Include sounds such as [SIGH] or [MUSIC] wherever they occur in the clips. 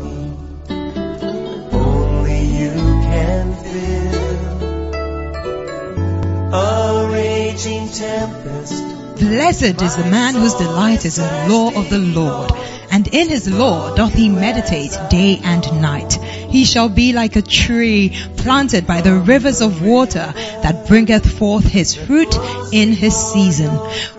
me. Only you can fill a raging tempest. Blessed is the man whose delight is in the law of the Lord, and in his law doth he meditate day and night. He shall be like a tree planted by the rivers of water that bringeth forth his fruit in his season.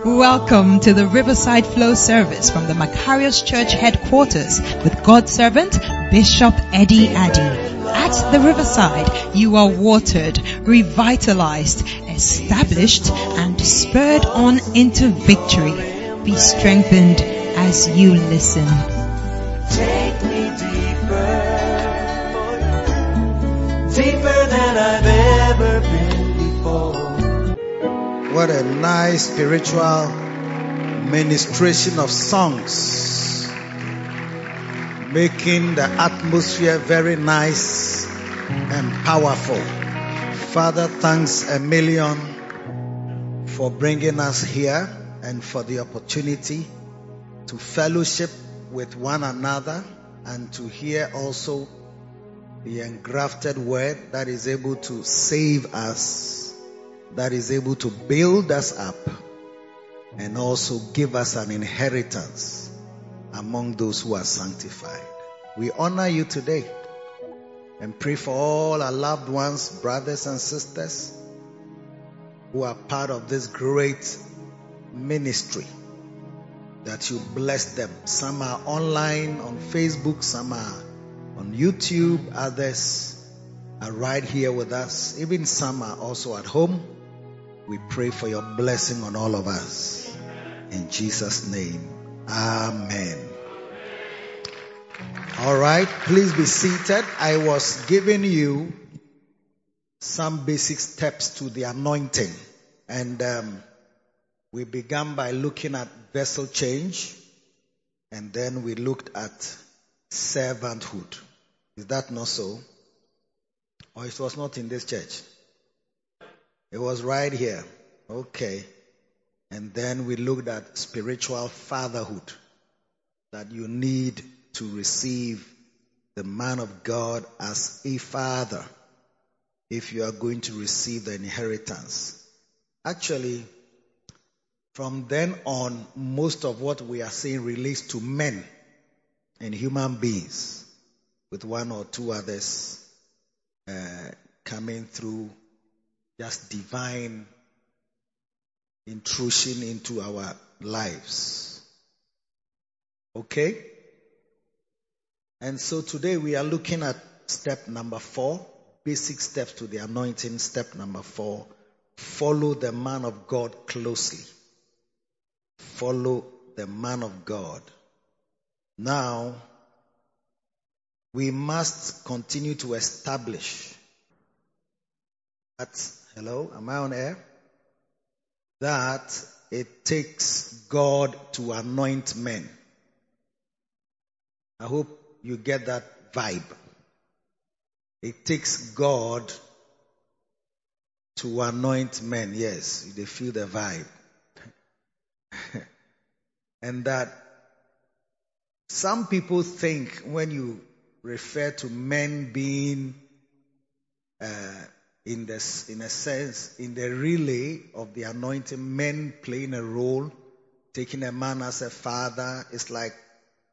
Welcome to the Riverside Flow service from the Makarios Church headquarters with God's servant Bishop Eddie Addy. At the riverside, you are watered, revitalized, established, and spurred on into victory. Be strengthened as you listen. Than I've ever been before. What a nice spiritual ministration of songs. Making the atmosphere very nice and powerful. Father, thanks a million for bringing us here and for the opportunity to fellowship with one another and to hear also the engrafted word that is able to save us, that is able to build us up, and also give us an inheritance among those who are sanctified. We honor you today and pray for all our loved ones, brothers and sisters who are part of this great ministry that you bless them. Some are online on Facebook, some are on YouTube, others are right here with us. Even some are also at home. We pray for your blessing on all of us. In Jesus' name, Amen. All right, please be seated. I was giving you some basic steps to the anointing, and um, we began by looking at vessel change, and then we looked at servanthood. Is that not so? Or it was not in this church? It was right here. Okay. And then we looked at spiritual fatherhood that you need to receive the man of God as a father if you are going to receive the inheritance. Actually, from then on, most of what we are saying relates to men and human beings, with one or two others uh, coming through just divine intrusion into our lives. Okay? And so today we are looking at step number four, basic steps to the anointing. Step number four, follow the man of God closely. Follow the man of God. Now, we must continue to establish that, hello, am I on air? That it takes God to anoint men. I hope you get that vibe. It takes God to anoint men. Yes, they feel the vibe. [LAUGHS] and that some people think when you refer to men being uh, in this, in a sense, in the relay of the anointing, men playing a role, taking a man as a father, it's like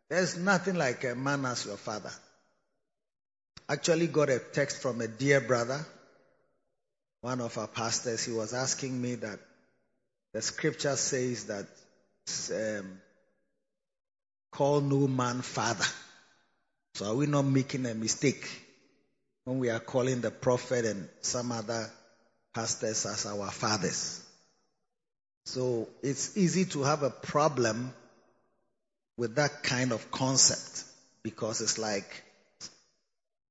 there's nothing like a man as your father. Actually, got a text from a dear brother, one of our pastors. He was asking me that the scripture says that um, call no man father. So are we not making a mistake when we are calling the prophet and some other pastors as our fathers? So it's easy to have a problem with that kind of concept because it's like,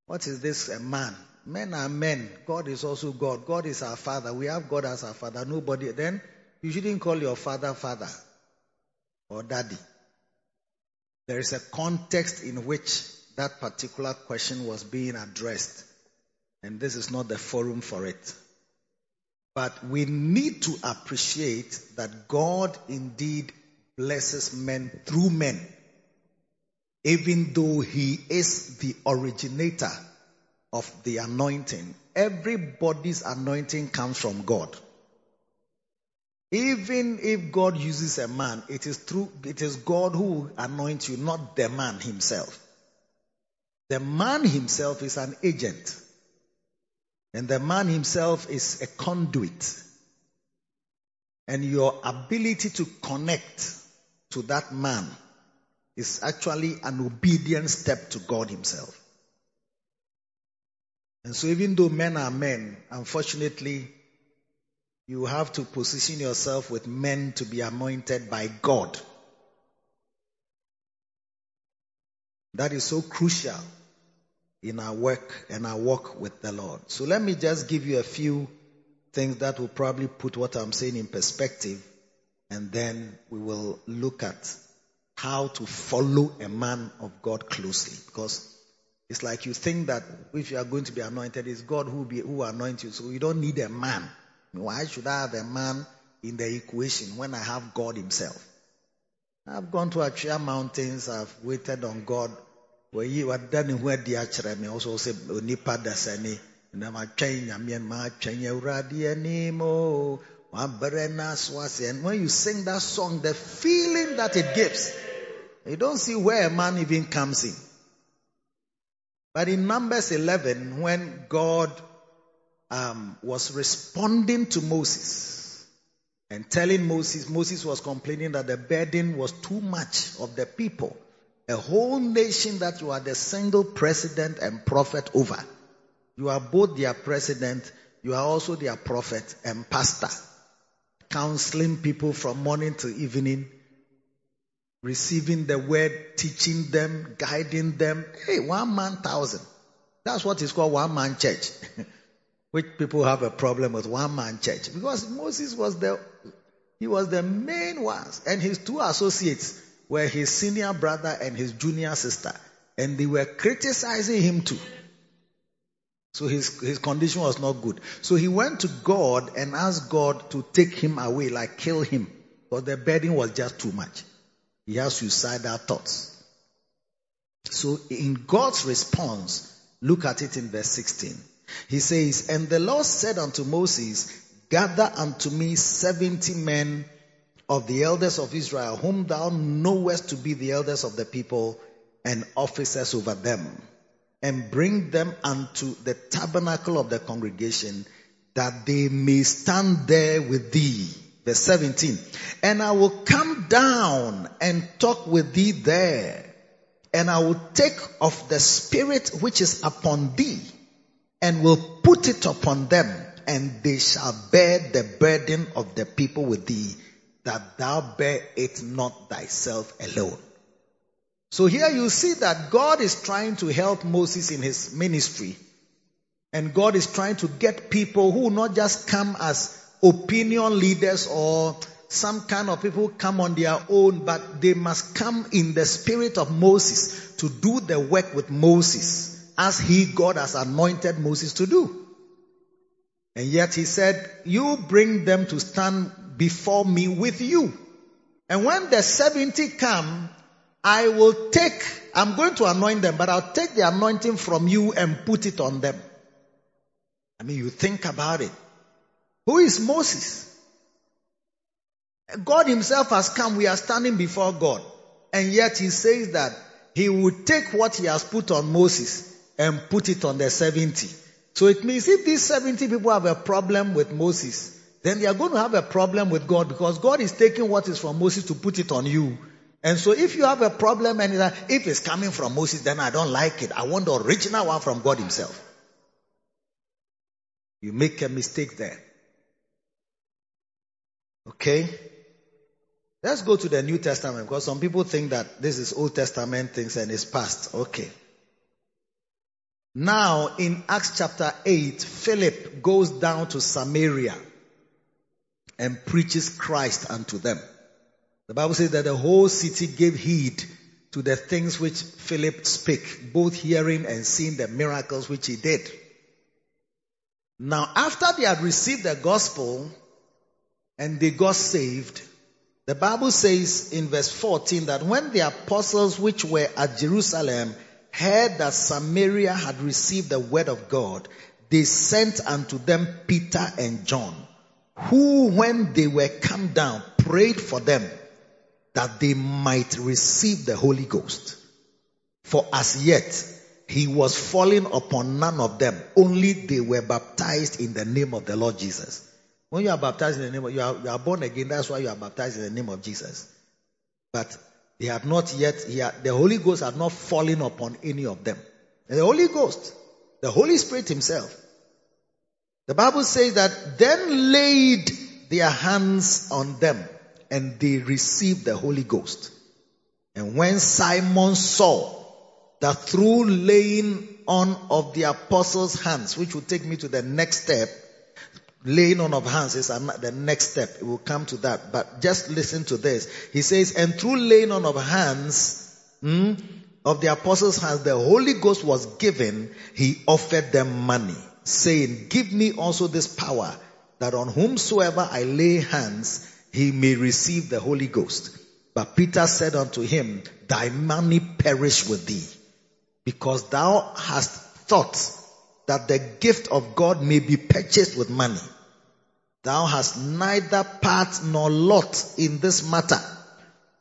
what is this a man? Men are men. God is also God. God is our father. We have God as our father. Nobody. Then you shouldn't call your father father or daddy. There is a context in which that particular question was being addressed. And this is not the forum for it. But we need to appreciate that God indeed blesses men through men. even though he is the originator of the anointing, everybody's anointing comes from God. Even if God uses a man, it is through, it is God who anoints you, not the man himself. The man himself is an agent. And the man himself is a conduit. And your ability to connect to that man is actually an obedient step to God himself. And so even though men are men, unfortunately, you have to position yourself with men to be anointed by God. That is so crucial in our work and our walk with the Lord. So let me just give you a few things that will probably put what I'm saying in perspective and then we will look at how to follow a man of God closely because it's like you think that if you are going to be anointed, it's God who be who anoint you. So you don't need a man. Why should I have a man in the equation when I have God Himself? I've gone to Atwea Mountains, I've waited on God. wɔyi wada ne ho adi akyerɛ me ɔso sɛ onipa dasani na matwɛn nyame matwɛn awurade anim o wabrɛ n'aso ase and when you sing that song the feeling that it gives you don't see where a man even comes in. But in numbers 11 when god um, was responding to moses and telling moses moses was complaining that the burden was too much of the people a whole nation that you are the single president and prophet over. You are both their president, you are also their prophet and pastor, counseling people from morning to evening, receiving the word, teaching them, guiding them. Hey, one man thousand. That's what is called one man church. [LAUGHS] Which people have a problem with one man church. Because Moses was the, he was the main ones and his two associates were his senior brother and his junior sister, and they were criticizing him too. So his, his condition was not good. So he went to God and asked God to take him away, like kill him, because the burden was just too much. He has suicidal thoughts. So in God's response, look at it in verse 16. He says, And the Lord said unto Moses, Gather unto me seventy men of the elders of Israel, whom thou knowest to be the elders of the people and officers over them, and bring them unto the tabernacle of the congregation, that they may stand there with thee. Verse 17. And I will come down and talk with thee there, and I will take of the spirit which is upon thee, and will put it upon them, and they shall bear the burden of the people with thee that thou bear it not thyself alone. So here you see that God is trying to help Moses in his ministry. And God is trying to get people who not just come as opinion leaders or some kind of people come on their own, but they must come in the spirit of Moses to do the work with Moses as he, God, has anointed Moses to do. And yet he said, you bring them to stand before me with you. And when the 70 come, I will take, I'm going to anoint them, but I'll take the anointing from you and put it on them. I mean, you think about it. Who is Moses? God himself has come. We are standing before God. And yet he says that he will take what he has put on Moses and put it on the 70. So it means if these 70 people have a problem with Moses, then they are going to have a problem with God because God is taking what is from Moses to put it on you. And so if you have a problem and if it's coming from Moses, then I don't like it. I want the original one from God himself. You make a mistake there. Okay? Let's go to the New Testament because some people think that this is Old Testament things and it's past. Okay. Now in Acts chapter 8, Philip goes down to Samaria and preaches Christ unto them. The Bible says that the whole city gave heed to the things which Philip spake, both hearing and seeing the miracles which he did. Now, after they had received the gospel and they got saved, The Bible says in verse 14 that when the apostles which were at Jerusalem heard that Samaria had received the word of God, they sent unto them Peter and John, who when they were come down prayed for them that they might receive the Holy Ghost. For as yet he was falling upon none of them, only they were baptized in the name of the Lord Jesus. When you are baptized in the name of you are, you are born again, that's why you are baptized in the name of Jesus. But they had not yet, had, the Holy Ghost had not fallen upon any of them. And the Holy Ghost, the Holy Spirit Himself. The Bible says that then laid their hands on them and they received the Holy Ghost. And when Simon saw that through laying on of the apostles' hands, which will take me to the next step, laying on of hands is the next step. It will come to that. But just listen to this. He says, and through laying on of hands, hmm, of the apostles' hands, the Holy Ghost was given. He offered them money, saying, give me also this power that on whomsoever I lay hands, he may receive the Holy Ghost. But Peter said unto him, thy money perish with thee because thou hast thought that the gift of God may be purchased with money. Thou hast neither part nor lot in this matter,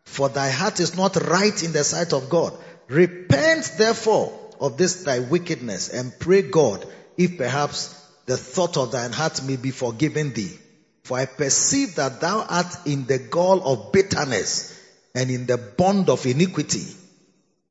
for thy heart is not right in the sight of God. Repent therefore of this thy wickedness and pray God if perhaps the thought of thine heart may be forgiven thee. For I perceive that thou art in the gall of bitterness and in the bond of iniquity.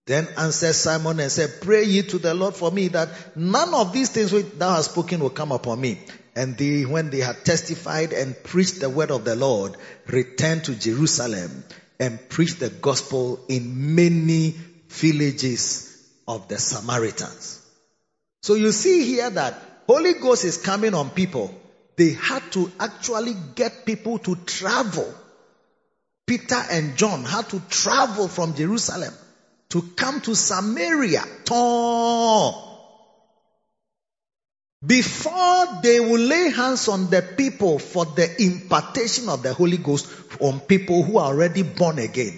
Then answered Simon and said, Pray ye to the Lord for me that none of these things which thou hast spoken will come upon me. And they, when they had testified and preached the word of the Lord, returned to Jerusalem and preached the gospel in many villages of the Samaritans. So you see here that Holy Ghost is coming on people. They had to actually get people to travel. Peter and John had to travel from Jerusalem to come to Samaria. Before they will lay hands on the people for the impartation of the Holy Ghost on people who are already born again.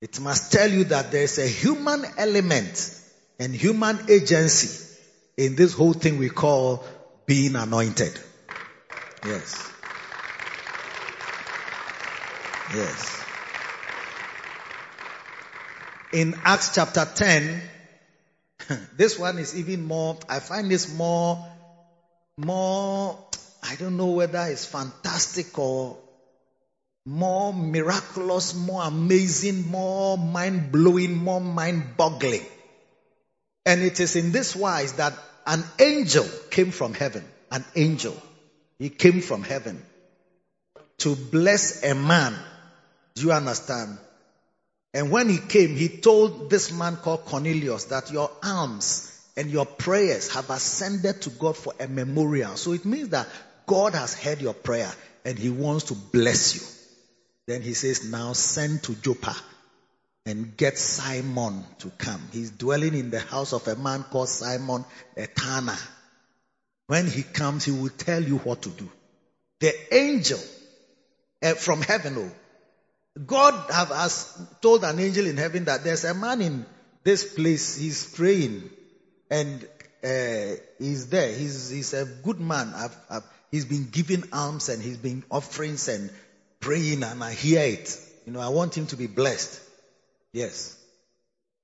It must tell you that there is a human element and human agency in this whole thing we call being anointed. Yes. Yes in Acts chapter 10, [LAUGHS] this one is even more, I find this more, more, I don't know whether it's fantastic or more miraculous, more amazing, more mind blowing, more mind boggling. And it is in this wise that an angel came from heaven. An angel. He came from heaven to bless a man. Do you understand? And when he came, he told this man called Cornelius that your alms and your prayers have ascended to God for a memorial. So it means that God has heard your prayer and he wants to bless you. Then he says, now send to Joppa and get Simon to come. He's dwelling in the house of a man called Simon a tanner. When he comes, he will tell you what to do. The angel uh, from heaven, oh, God have, has told an angel in heaven that there's a man in this place, he's praying and uh, he's there. He's, he's a good man. I've, I've, he's been giving alms and he's been offerings and praying and I hear it. You know, I want him to be blessed. Yes.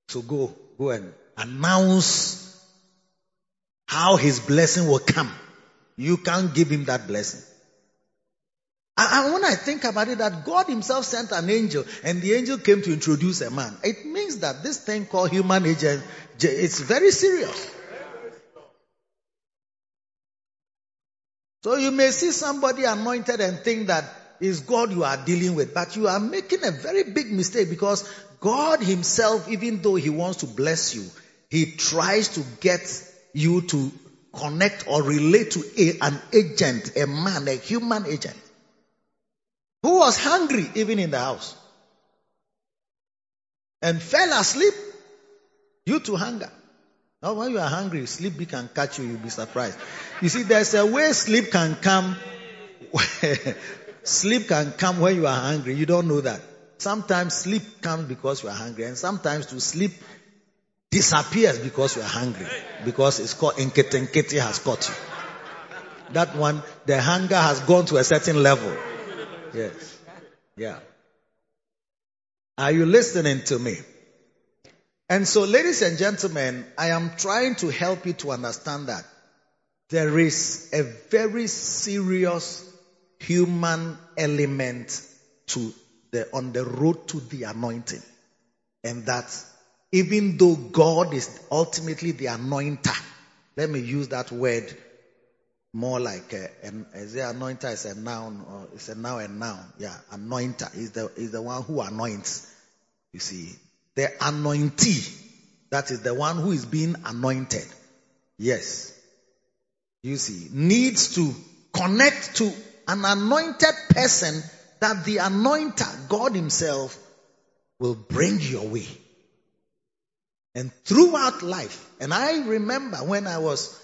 So go, go and announce how his blessing will come. You can't give him that blessing. And when I think about it, that God Himself sent an angel and the angel came to introduce a man, it means that this thing called human agent, it's very serious. So you may see somebody anointed and think that is God you are dealing with, but you are making a very big mistake because God Himself, even though He wants to bless you, He tries to get you to connect or relate to a, an agent, a man, a human agent who was hungry even in the house and fell asleep due to hunger. Now, when you are hungry, sleep can catch you, you'll be surprised. You see, there's a way sleep can come [LAUGHS] sleep can come when you are hungry. You don't know that. Sometimes sleep comes because you are hungry, and sometimes to sleep disappears because you are hungry. Because it's called Nketenkete has caught you. That one, the hunger has gone to a certain level. Yes. Yeah. Are you listening to me? And so, ladies and gentlemen, I am trying to help you to understand that there is a very serious human element to the, on the road to the anointing. And that even though God is ultimately the anointer, let me use that word more like an, is it anointer is a noun or it's a now and noun. Yeah, anointer is the is the one who anoints. You see, the anointee, that is the one who is being anointed. Yes. You see, needs to connect to an anointed person that the anointer, God Himself, will bring your way. And throughout life, and I remember when I was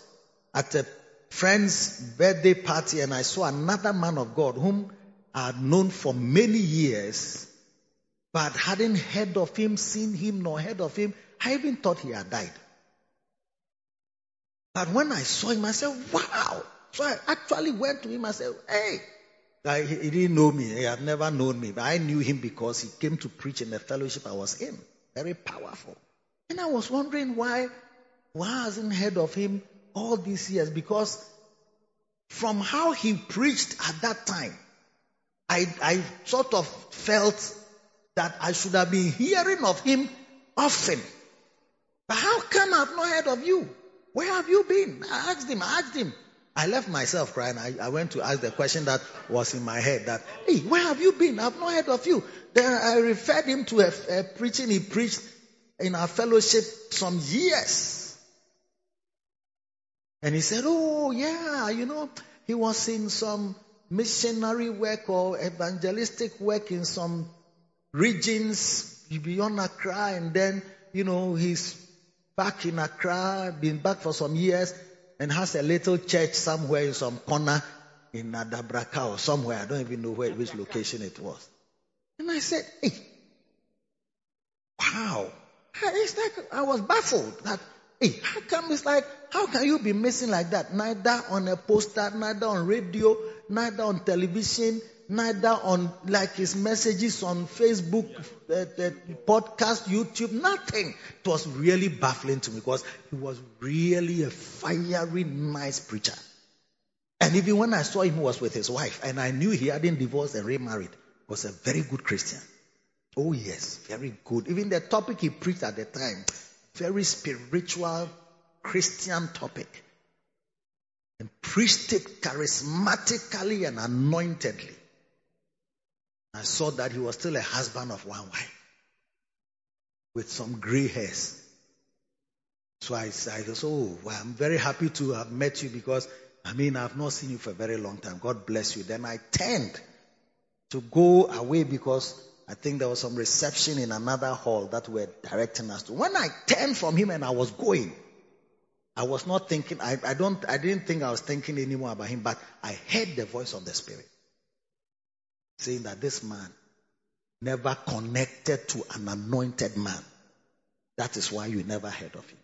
at a friend's birthday party and I saw another man of God whom I had known for many years, but hadn't heard of him, seen him, nor heard of him. I even thought he had died. But when I saw him, I said, wow. So I actually went to him and said, hey. he didn't know me. He had never known me. But I knew him because he came to preach in the fellowship I was in. Very powerful. And I was wondering why, why I hasn't heard of him all these years? Because from how he preached at that time, I, I sort of felt that I should have been hearing of him often. But how come I've not heard of you? Where have you been? I asked him, I asked him. I left myself crying. I, I went to ask the question that was in my head that, hey, where have you been? I've not heard of you. Then I referred him to a, a preaching he preached in our fellowship some years. And he said, oh yeah, you know, he was in some missionary work or evangelistic work in some regions beyond Accra and then, you know, he's back in Accra, been back for some years and has a little church somewhere in some corner in Adabraka or somewhere. I don't even know where, which location it was. And I said, hey, wow. It's like I was baffled that, hey, how come it's like, how can you be missing like that? Neither on a poster, neither on radio, neither on television, neither on like his messages on Facebook, uh, uh, podcast, YouTube, nothing. It was really baffling to me because he was really a fiery, nice preacher. And even when I saw him, he was with his wife, and I knew he hadn't divorced and remarried. He Was a very good Christian. Oh yes, very good. Even the topic he preached at the time, very spiritual Christian topic. And preached it charismatically and anointedly. I saw that he was still a husband of one wife with some gray hairs. So I said, Oh, well, I'm very happy to have met you because I mean, I've not seen you for a very long time. God bless you. Then I turned to go away because I think there was some reception in another hall that were directing us to. When I turned from him and I was going, I was not thinking, I, I don't, I didn't think I was thinking anymore about him, but I heard the voice of the Spirit saying that this man never connected to an anointed man. That is why you never heard of him.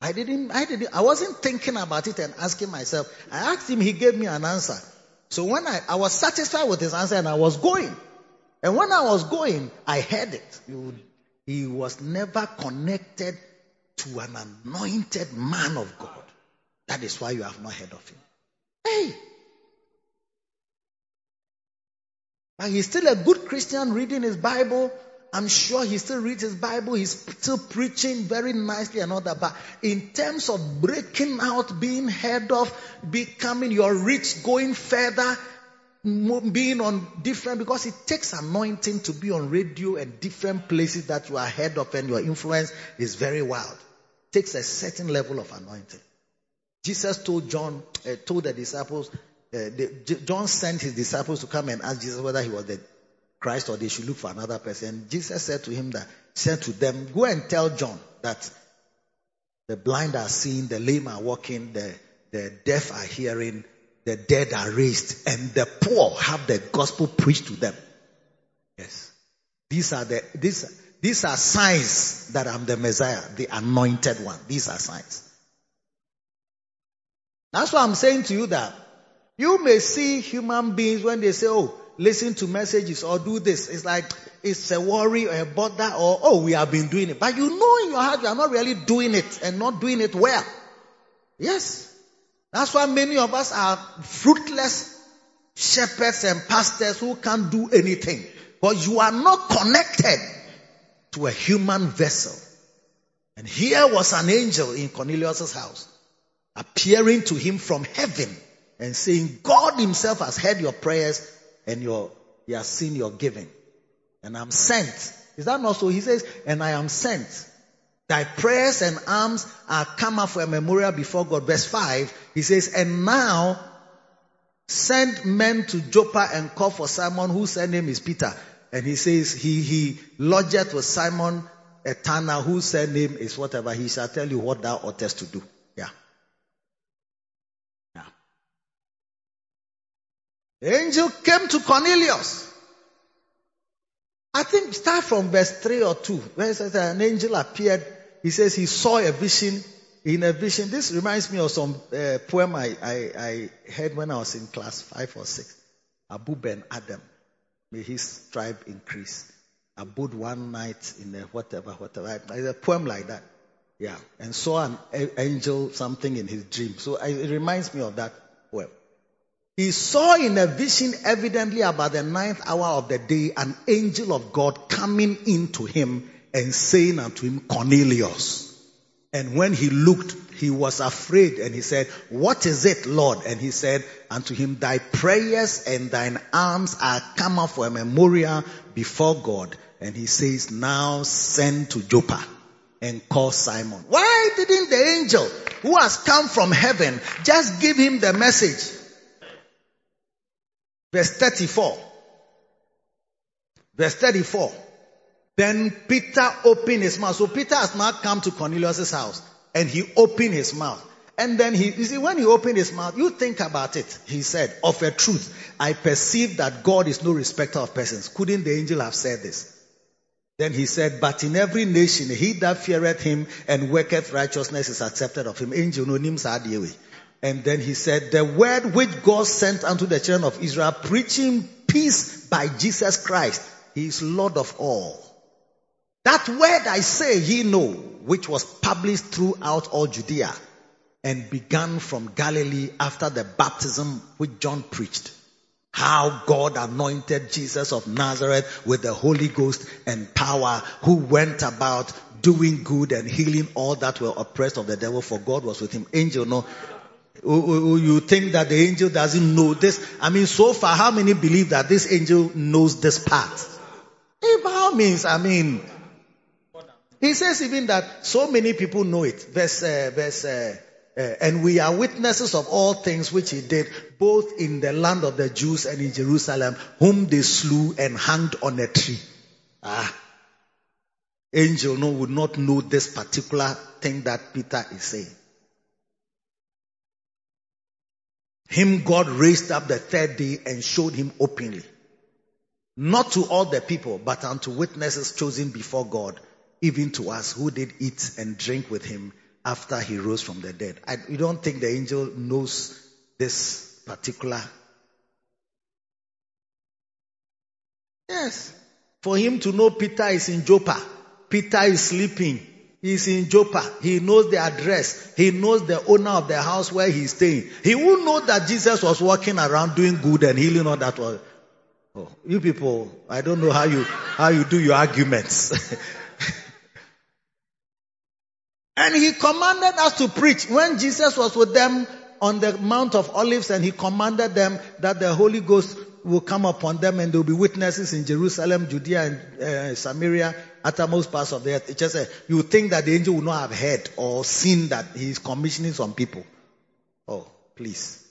I didn't, I didn't, I wasn't thinking about it and asking myself. I asked him, he gave me an answer. So when I, I was satisfied with his answer and I was going. And when I was going, I heard it. He was never connected to an anointed man of God. That is why you have not heard of him. Hey, But he's still a good Christian reading his Bible. I'm sure he still reads his Bible. He's still preaching very nicely and all that. But in terms of breaking out, being heard of, becoming your reach, going further, being on different, because it takes anointing to be on radio and different places that you are heard of and your influence is very wild. Takes a certain level of anointing. Jesus told John, uh, told the disciples, uh, the, John sent his disciples to come and ask Jesus whether he was the Christ or they should look for another person. Jesus said to him that, said to them, go and tell John that the blind are seeing, the lame are walking, the, the deaf are hearing, the the dead are raised, and the poor have the gospel preached to them. Yes. These are the, these, these are signs that I'm the Messiah, the anointed one. These are signs. That's why I'm saying to you that you may see human beings when they say, oh, listen to messages or do this. It's like, it's a worry or a bother or, oh, we have been doing it. But you know in your heart you are not really doing it and not doing it well. Yes. That's why many of us are fruitless shepherds and pastors who can't do anything. Because you are not connected to a human vessel. And here was an angel in Cornelius' house appearing to him from heaven and saying, God himself has heard your prayers and your, he has seen your giving. And I'm sent. Is that not so? He says, and I am sent. Thy prayers and alms are come up for a memorial before God. Verse 5, he says, and now send men to Joppa and call for Simon whose name is Peter. And he says, he, he lodgeth with Simon a tanner whose surname is whatever. He shall tell you what thou oughtest to do. Yeah. Yeah. The angel came to Cornelius. I think start from verse 3 or 2. Where says an angel appeared. He says he saw a vision. In a vision, this reminds me of some uh, poem I, I, I heard when I was in class 5 or 6. Abou Ben Adhem. May his tribe increase. Abode one night in a whatever, whatever. A poem like that. Yeah. And saw an angel something in his dream. So it reminds me of that poem. He saw in a vision evidently about the ninth hour of the day an angel of God coming into him and saying unto him, Cornelius. And when he looked, he was afraid and he said, What is it, Lord? And he said unto him, Thy prayers and thine alms are come up for a memorial before God. And he says, Now send to Joppa and call Simon. Why didn't the angel who has come from heaven just give him the message? Verse 34. Verse 34. Then Peter opened his mouth. So Peter has now come to Cornelius' house and he opened his mouth. And then he, you see, when he opened his mouth, you think about it. He said, of a truth, I perceive that God is no respecter of persons. Couldn't the angel have said this? Then he said, but in every nation, he that feareth him and worketh righteousness is accepted of him. Angel no names are And then he said, the word which God sent unto the children of Israel, preaching peace by Jesus Christ. He is Lord of all. That word I say ye know, which was published throughout all Judea and began from Galilee after the baptism which John preached. How God anointed Jesus of Nazareth with the Holy Ghost and power who went about doing good and healing all that were oppressed of the devil for God was with him. Angel, no. You think that the angel doesn't know this? I mean, so far, how many believe that this angel knows this part? By means, I mean, he says even that so many people know it. Verse, uh, verse, uh, uh, and we are witnesses of all things which he did, both in the land of the Jews and in Jerusalem, whom they slew and hanged on a tree. Ah. Angel no would not know this particular thing that Peter is saying. Him God raised up the third day and showed him openly. Not to all the people, but unto witnesses chosen before God even to us who did eat and drink with him after he rose from the dead. I, we don't think the angel knows this particular? Yes. For him to know Peter is in Joppa. Peter is sleeping. He's in Joppa. He knows the address. He knows the owner of the house where he's staying. He will know that Jesus was walking around doing good and healing all that. Was, oh, you people, I don't know how you, how you do your arguments. [LAUGHS] And he commanded us to preach. When Jesus was with them on the Mount of Olives and he commanded them that the Holy Ghost will come upon them and they'll be witnesses in Jerusalem, Judea and uh, Samaria, uttermost parts of the earth. It just said, you think that the angel will not have heard or seen that he is commissioning some people. Oh, please.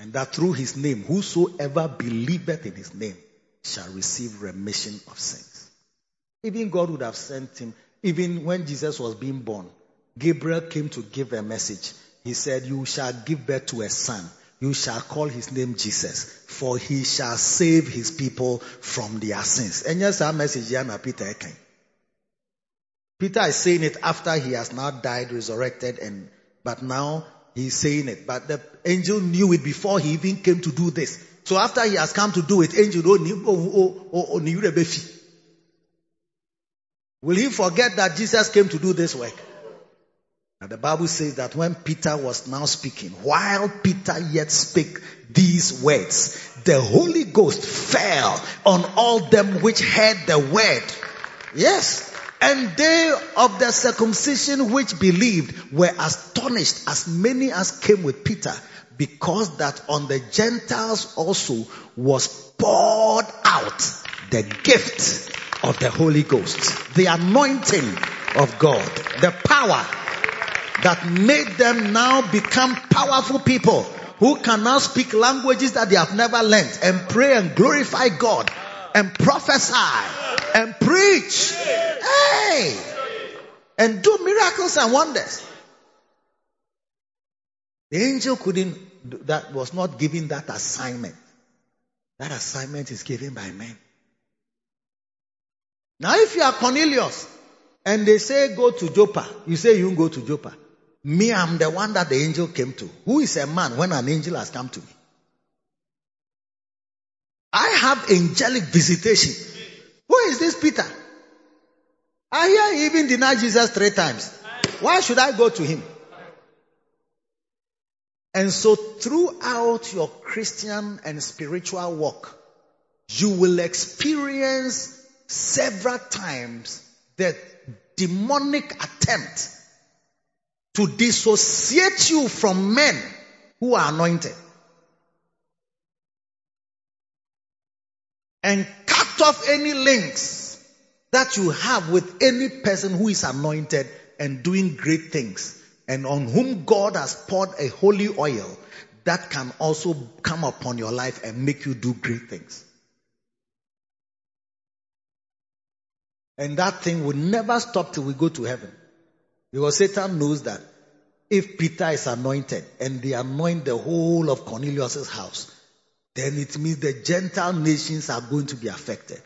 And that through his name, whosoever believeth in his name shall receive remission of sins. Even God would have sent him even when Jesus was being born, Gabriel came to give a message. he said, You shall give birth to a son. You shall call his name Jesus, for he shall save his people from their sins. And yes, our message here Peter came. Peter is saying it after he has now died, resurrected, and but now he's saying it. But the angel knew it before he even came to do this. So after he has come to do it, angel oh, oh, oh, oh, oh Will he forget that Jesus came to do this work? And the Bible says that when Peter was now speaking, while Peter yet spake these words, the Holy Ghost fell on all them which heard the word. Yes. And they of the circumcision which believed were astonished as many as came with Peter because that on the Gentiles also was poured out the gift of the Holy Ghost, the anointing of God, the power that made them now become powerful people who can now speak languages that they have never learned and pray and glorify God and prophesy and preach. Hey! And do miracles and wonders. The angel couldn't, that was not given that assignment. That assignment is given by men. Now if you are Cornelius and they say go to Joppa, you say you go to Joppa. Me, I'm the one that the angel came to. Who is a man when an angel has come to me? I have angelic visitation. Who is this Peter? I hear he even denied Jesus three times. Why should I go to him? And so throughout your Christian and spiritual walk, you will experience several times the demonic attempt to dissociate you from men who are anointed. And cut off any links that you have with any person who is anointed and doing great things and on whom God has poured a holy oil that can also come upon your life and make you do great things. And that thing will never stop till we go to heaven. Because Satan knows that if Peter is anointed and they anoint the whole of Cornelius' house, then it means the Gentile nations are going to be affected.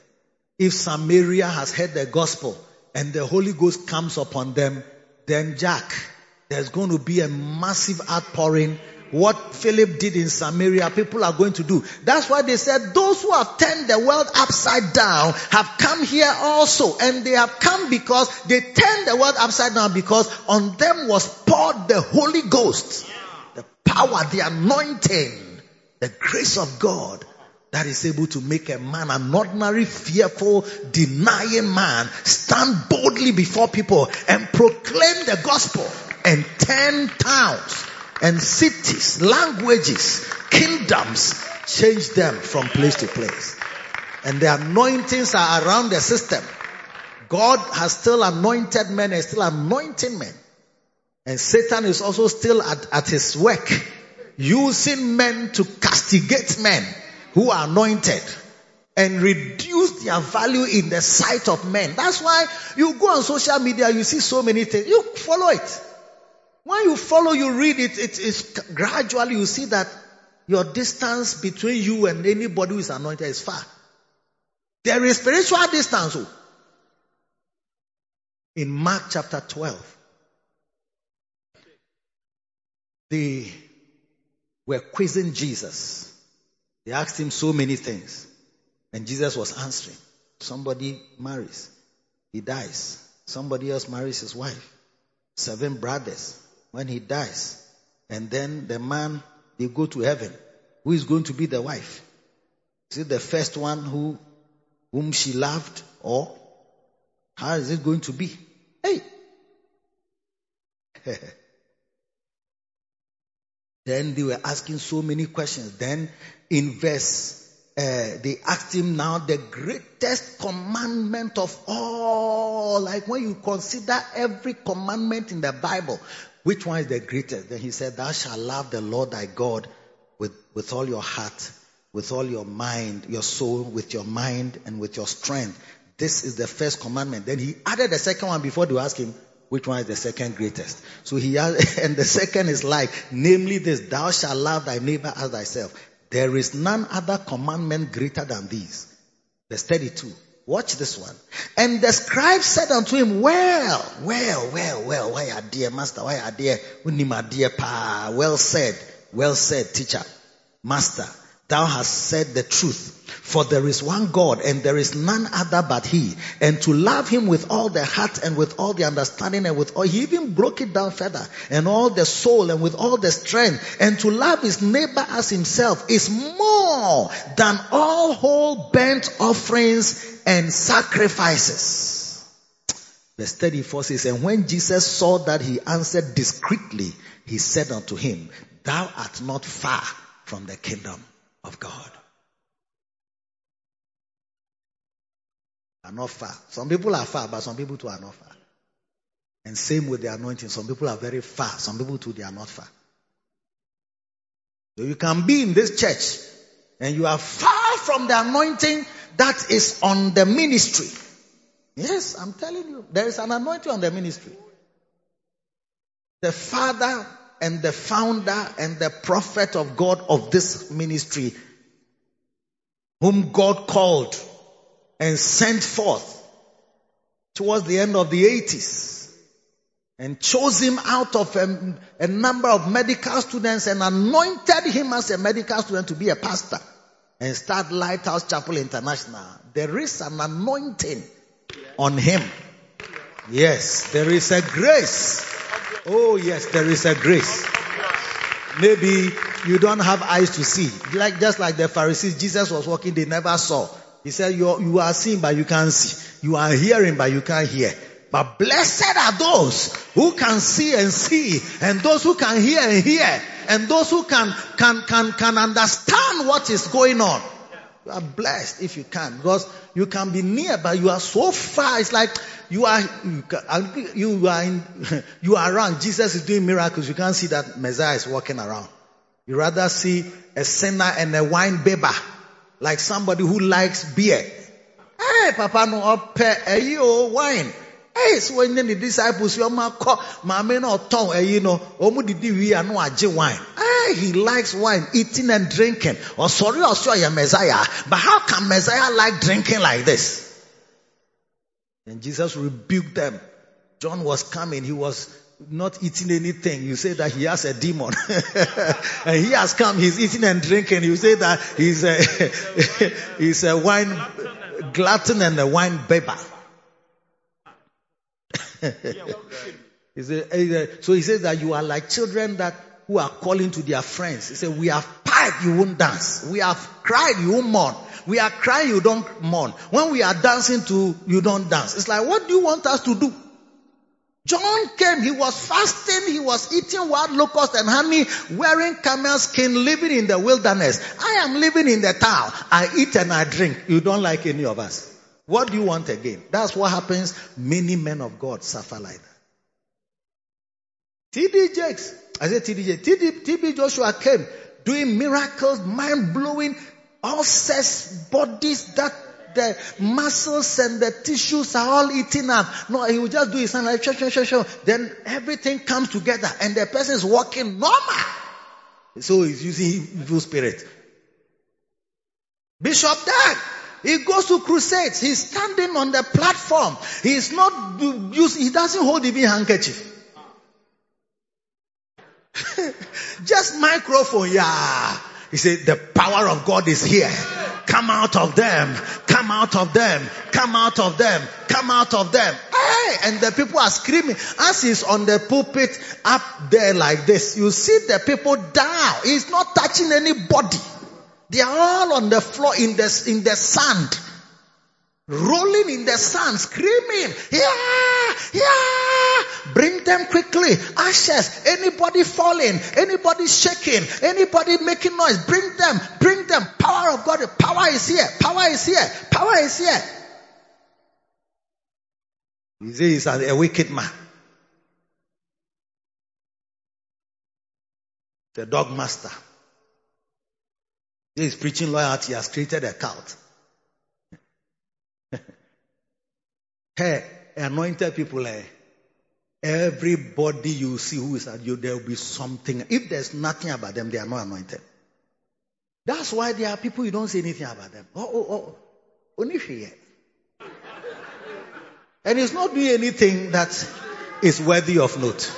If Samaria has heard the gospel and the Holy Ghost comes upon them, then Jack, there's going to be a massive outpouring what Philip did in Samaria, people are going to do. That's why they said those who have turned the world upside down have come here also. And they have come because they turned the world upside down because on them was poured the Holy Ghost. The power, the anointing, the grace of God that is able to make a man, an ordinary, fearful, denying man, stand boldly before people and proclaim the gospel and turn towns and cities, languages, kingdoms, change them from place to place. And the anointings are around the system. God has still anointed men and still anointing men. And Satan is also still at, at his work, using men to castigate men who are anointed and reduce their value in the sight of men. That's why you go on social media, you see so many things. You follow it. When you follow, you read it, it is gradually you see that your distance between you and anybody who is anointed is far. There is spiritual distance. Oh. In Mark chapter 12, they were quizzing Jesus. They asked him so many things. And Jesus was answering. Somebody marries, he dies. Somebody else marries his wife. Seven brothers, when he dies. And then the man, they go to heaven. Who is going to be the wife? Is it the first one who, whom she loved or how is it going to be? Hey! [LAUGHS] then they were asking so many questions. Then in verse uh, they asked him now the greatest commandment of all. Like when you consider every commandment in the Bible, which one is the greatest? Then he said, Thou shalt love the Lord thy God with, with all your heart, with all your mind, your soul, with your mind, and with your strength. This is the first commandment. Then he added the second one before they ask him, Which one is the second greatest? So he [LAUGHS] and the second is like, namely this, thou shalt love thy neighbor as thyself. There is none other commandment greater than these. Verse 32. Watch this one. And the scribe said unto him, Well, well, well, well, why are dear master? Why are dear? dear pa? Well said, well said, teacher, master. Thou hast said the truth. For there is one God and there is none other but He. And to love Him with all the heart and with all the understanding and with all, He even broke it down further. And all the soul and with all the strength. And to love His neighbor as Himself is more than all whole burnt offerings and sacrifices. Verse 34 says, And when Jesus saw that he answered discreetly, he said unto him, Thou art not far from the kingdom of God. Are not far. Some people are far, but some people too are not far. And same with the anointing. Some people are very far. Some people too, they are not far. So you can be in this church and you are far from the anointing that is on the ministry. Yes, I'm telling you, there is an anointing on the ministry. The father and the founder and the prophet of God of this ministry, whom God called and sent forth towards the end of the 80s and chose him out of a, a, number of medical students and anointed him as a medical student to be a pastor and start Lighthouse Chapel International. There is an anointing on him. Yes, there is a grace. Oh yes, there is a grace. Maybe you don't have eyes to see. Like just like the Pharisees, Jesus was walking, they never saw. He said, you you are seeing, but you can't see. You are hearing, but you can't hear. But blessed are those who can see and see, and those who can hear and hear, and those who can, can, can, can understand what is going on. You are blessed if you can, because you can be near, but you are so far. It's like you are, you are in, [LAUGHS] you are around. Jesus is doing miracles. You can't see that Messiah is walking around. You rather see a sinner and a wine bibber like somebody who likes beer. Hey, Papa, no, oh, up a eh, you oh, wine. Hey, so when the disciples, you ma ko, maame na oton eyi no, omu eh, oh, didi wi ah, anu agye ah, wine. Hey, he likes wine, eating and drinking. Or sorry, or sure, you're Messiah. But how can Messiah like drinking like this? And Jesus rebuked them. John was coming, he was not eating anything, you say that he has a demon. [LAUGHS] and he has come, he's eating and drinking. You say that he's a, [LAUGHS] he's a wine glutton and a wine bibber. [LAUGHS] Eh, eh, so he says that you are like children that who are calling to their friends. He said, we have piped, you won't dance. We have cried, you won't mourn. We are crying, you don't mourn. When we are dancing to, you don't dance. It's like, what do you want us to do? John came, he was fasting, he was eating wild locusts and honey, wearing camel skin, living in the wilderness. I am living in the town. I eat and I drink. You don't like any of us. What do you want again? That's what happens. Many men of God suffer like that. TD Jakes, I said TD Jakes, TD, TB Joshua came doing miracles, mind blowing, says bodies that the muscles and the tissues are all eaten up. No, he will just do his hand like. Then everything comes together and the person is walking normal. So he's using evil spirit. Bishop Dag, he goes to crusades. He's standing on the platform. He's not using, he doesn't hold even handkerchief. [LAUGHS] Just microphone, yeah. He said, the power of God is here. Come out of them. Come out of them. Come out of them. Come out of them. Hey! And the people are screaming. As he's on the pulpit up there like this, you see the people down. He's not touching anybody. They are all on the floor in the, in the sand rolling in the sand, screaming, yeah, yeah, bring them quickly. Ashes, anybody falling, anybody shaking, anybody making noise, bring them, bring them. Power of God, power is here, power is here, power is here. He says he's a wicked man. The dog master. He is preaching loyalty, he has created a cult. Hey, anointed people, eh? Everybody you see who is at you, there will be something. If there's nothing about them, they are not anointed. That's why there are people you don't say anything about them. Oh, oh, oh. Only. And he's not doing anything that is worthy of note.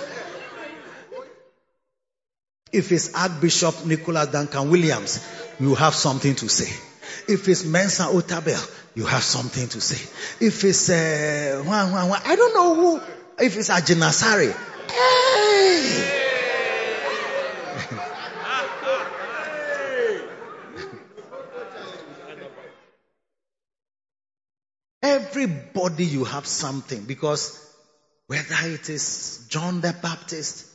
If it's Archbishop Nicholas Duncan Williams, you have something to say. If it's Mensa Otabil, you have something to say. If it's uh, I don't know who. If it's Agyinasare, hey. [LAUGHS] Everybody, you have something because whether it is John the Baptist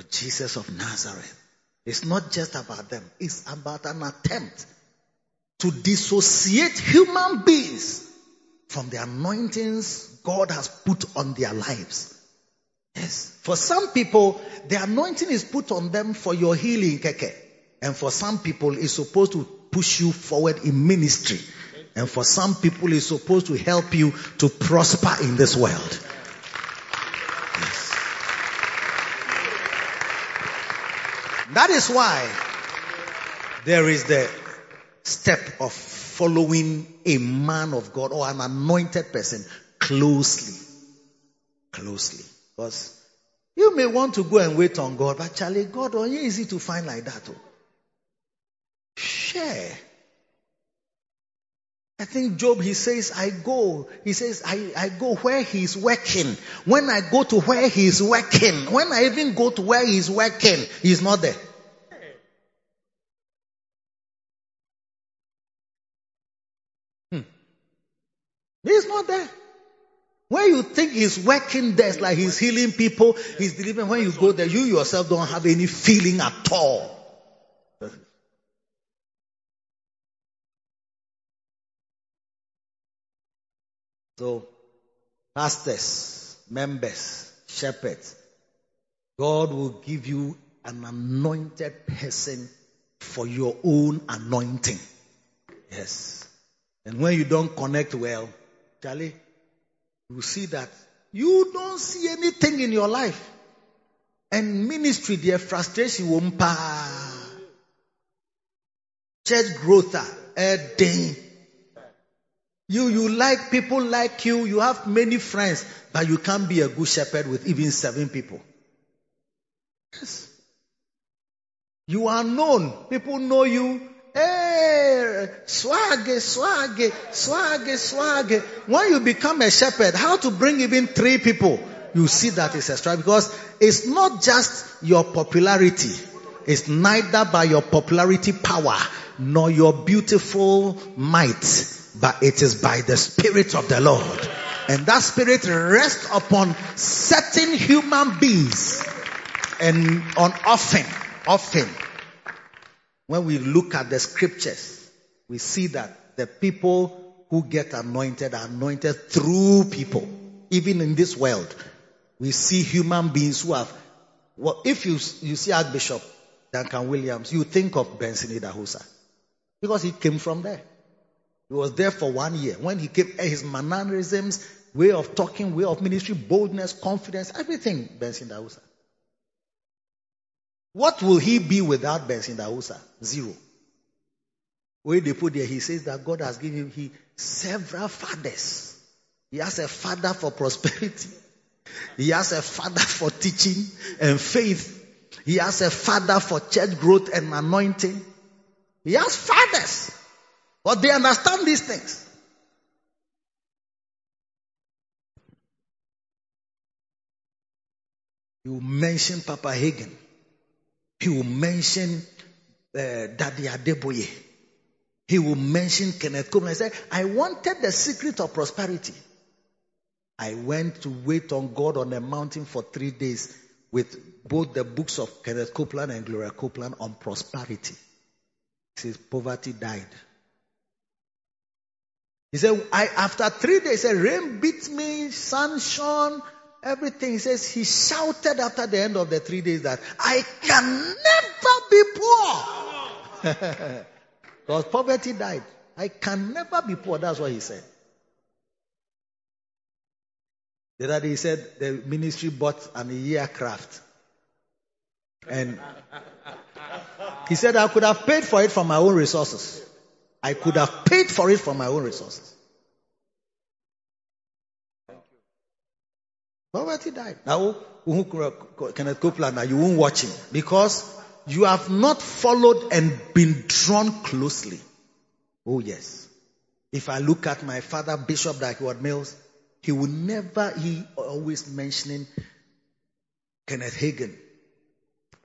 or Jesus of Nazareth, it's not just about them, it's about an attempt to dissociate human beings from the anointings God has put on their lives. Yes. For some people, the anointing is put on them for your healing, keke. And for some people, it's supposed to push you forward in ministry. And for some people, it's supposed to help you to prosper in this world. Yes. That is why there is the step of following a man of God or an anointed person closely. Closely. Because you may want to go and wait on God, but Charlie, God, oh, you easy to find like that. Oh. Share. I think Job, he says, I go. He says, I, I go where he's working. When I go to where he's working, when I even go to where he's working, he's not there. He's not there. When you think he's working there, like he's healing people, he's delivering. When you go there, you yourself don't have any feeling at all. So, pastors, members, shepherds, God will give you an anointed person for your own anointing. Yes. And when you don't connect well, You see that you don't see anything in your life. And ministry, their frustration won't Church growth, a day. You, you like people like you. You have many friends, but you can't be a good shepherd with even seven people. Yes. You are known. People know you. Hey, swag, swag, swag, swag. When you become a shepherd, how to bring even three people? You see that is a struggle because it's not just your popularity. It's neither by your popularity power nor your beautiful might but it is by the Spirit of the Lord. And that Spirit rests upon certain human beings. And on often, often, when we look at the scriptures, we see that the people who get anointed are anointed through people. Even in this world, we see human beings who have, well, if you, you see Archbishop Duncan Williams, you think of Benson Idahosa. Because he came from there. He was there for one year. When he came, his mannerisms, way of talking, way of ministry, boldness, confidence, everything, Benson Idahosa. What will he be without Benson Idahosa? Zero. Where they put there, he says that God has given him he, several fathers. He has a father for prosperity. [LAUGHS] He has a father for teaching and faith. He has a father for church growth and anointing. He has fathers. But they understand these things. You mention Papa Hagin. He will mention uh, Daddy Adeboye. He will mention Kenneth Copeland. I said, I wanted the secret of prosperity. I went to wait on God on a mountain for three days with both the books of Kenneth Copeland and Gloria Copeland on prosperity. He says, poverty died. He said, I, after three days, he rain beat me, sun shone, everything. He says, he shouted after the end of the three days that I can never be poor. [LAUGHS] because poverty died. I can never be poor. That's what he said. The other day he said the ministry bought an aircraft. And he said I could have paid for it from my own resources. I could have paid for it from my own resources. Poverty died. Now, Kenneth Copeland, now you won't watch him because you have not followed and been drawn closely. Oh yes. If I look at my father, Bishop Dag Heward-Mills, he would never, he always mentioning Kenneth Hagin.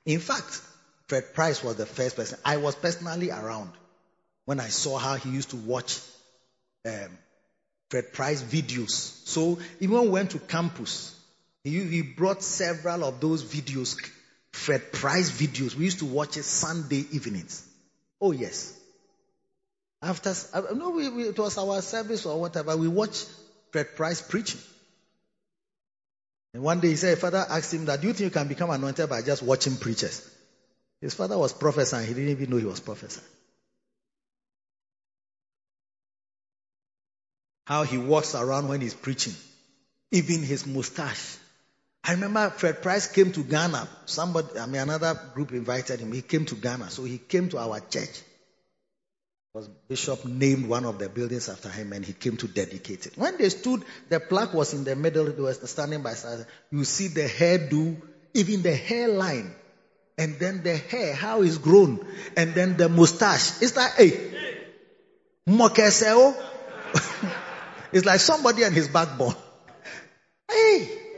In fact, Fred Price was the first person. I was personally around when I saw how he used to watch um, Fred Price videos. So even went to campus, he, he brought several of those videos, Fred Price videos. We used to watch it Sunday evenings. Oh yes. After, uh, no, we, we, it was our service or whatever. We watched Fred Price preaching. And one day he said, Father asked him that, do you think you can become anointed by just watching preachers? His father was prophesying. He didn't even know he was prophesying. How he walks around when he's preaching. Even his mustache. I remember Fred Price came to Ghana. Somebody, I mean, another group invited him. He came to Ghana. So he came to our church. Was Bishop named one of the buildings after him and he came to dedicate it. When they stood, the plaque was in the middle, they were standing by side. You see the hairdo, even the hairline, and then the hair, how it's grown, and then the mustache. It's like, hey, mokeseo. [LAUGHS] it's like somebody and his backbone. Hey,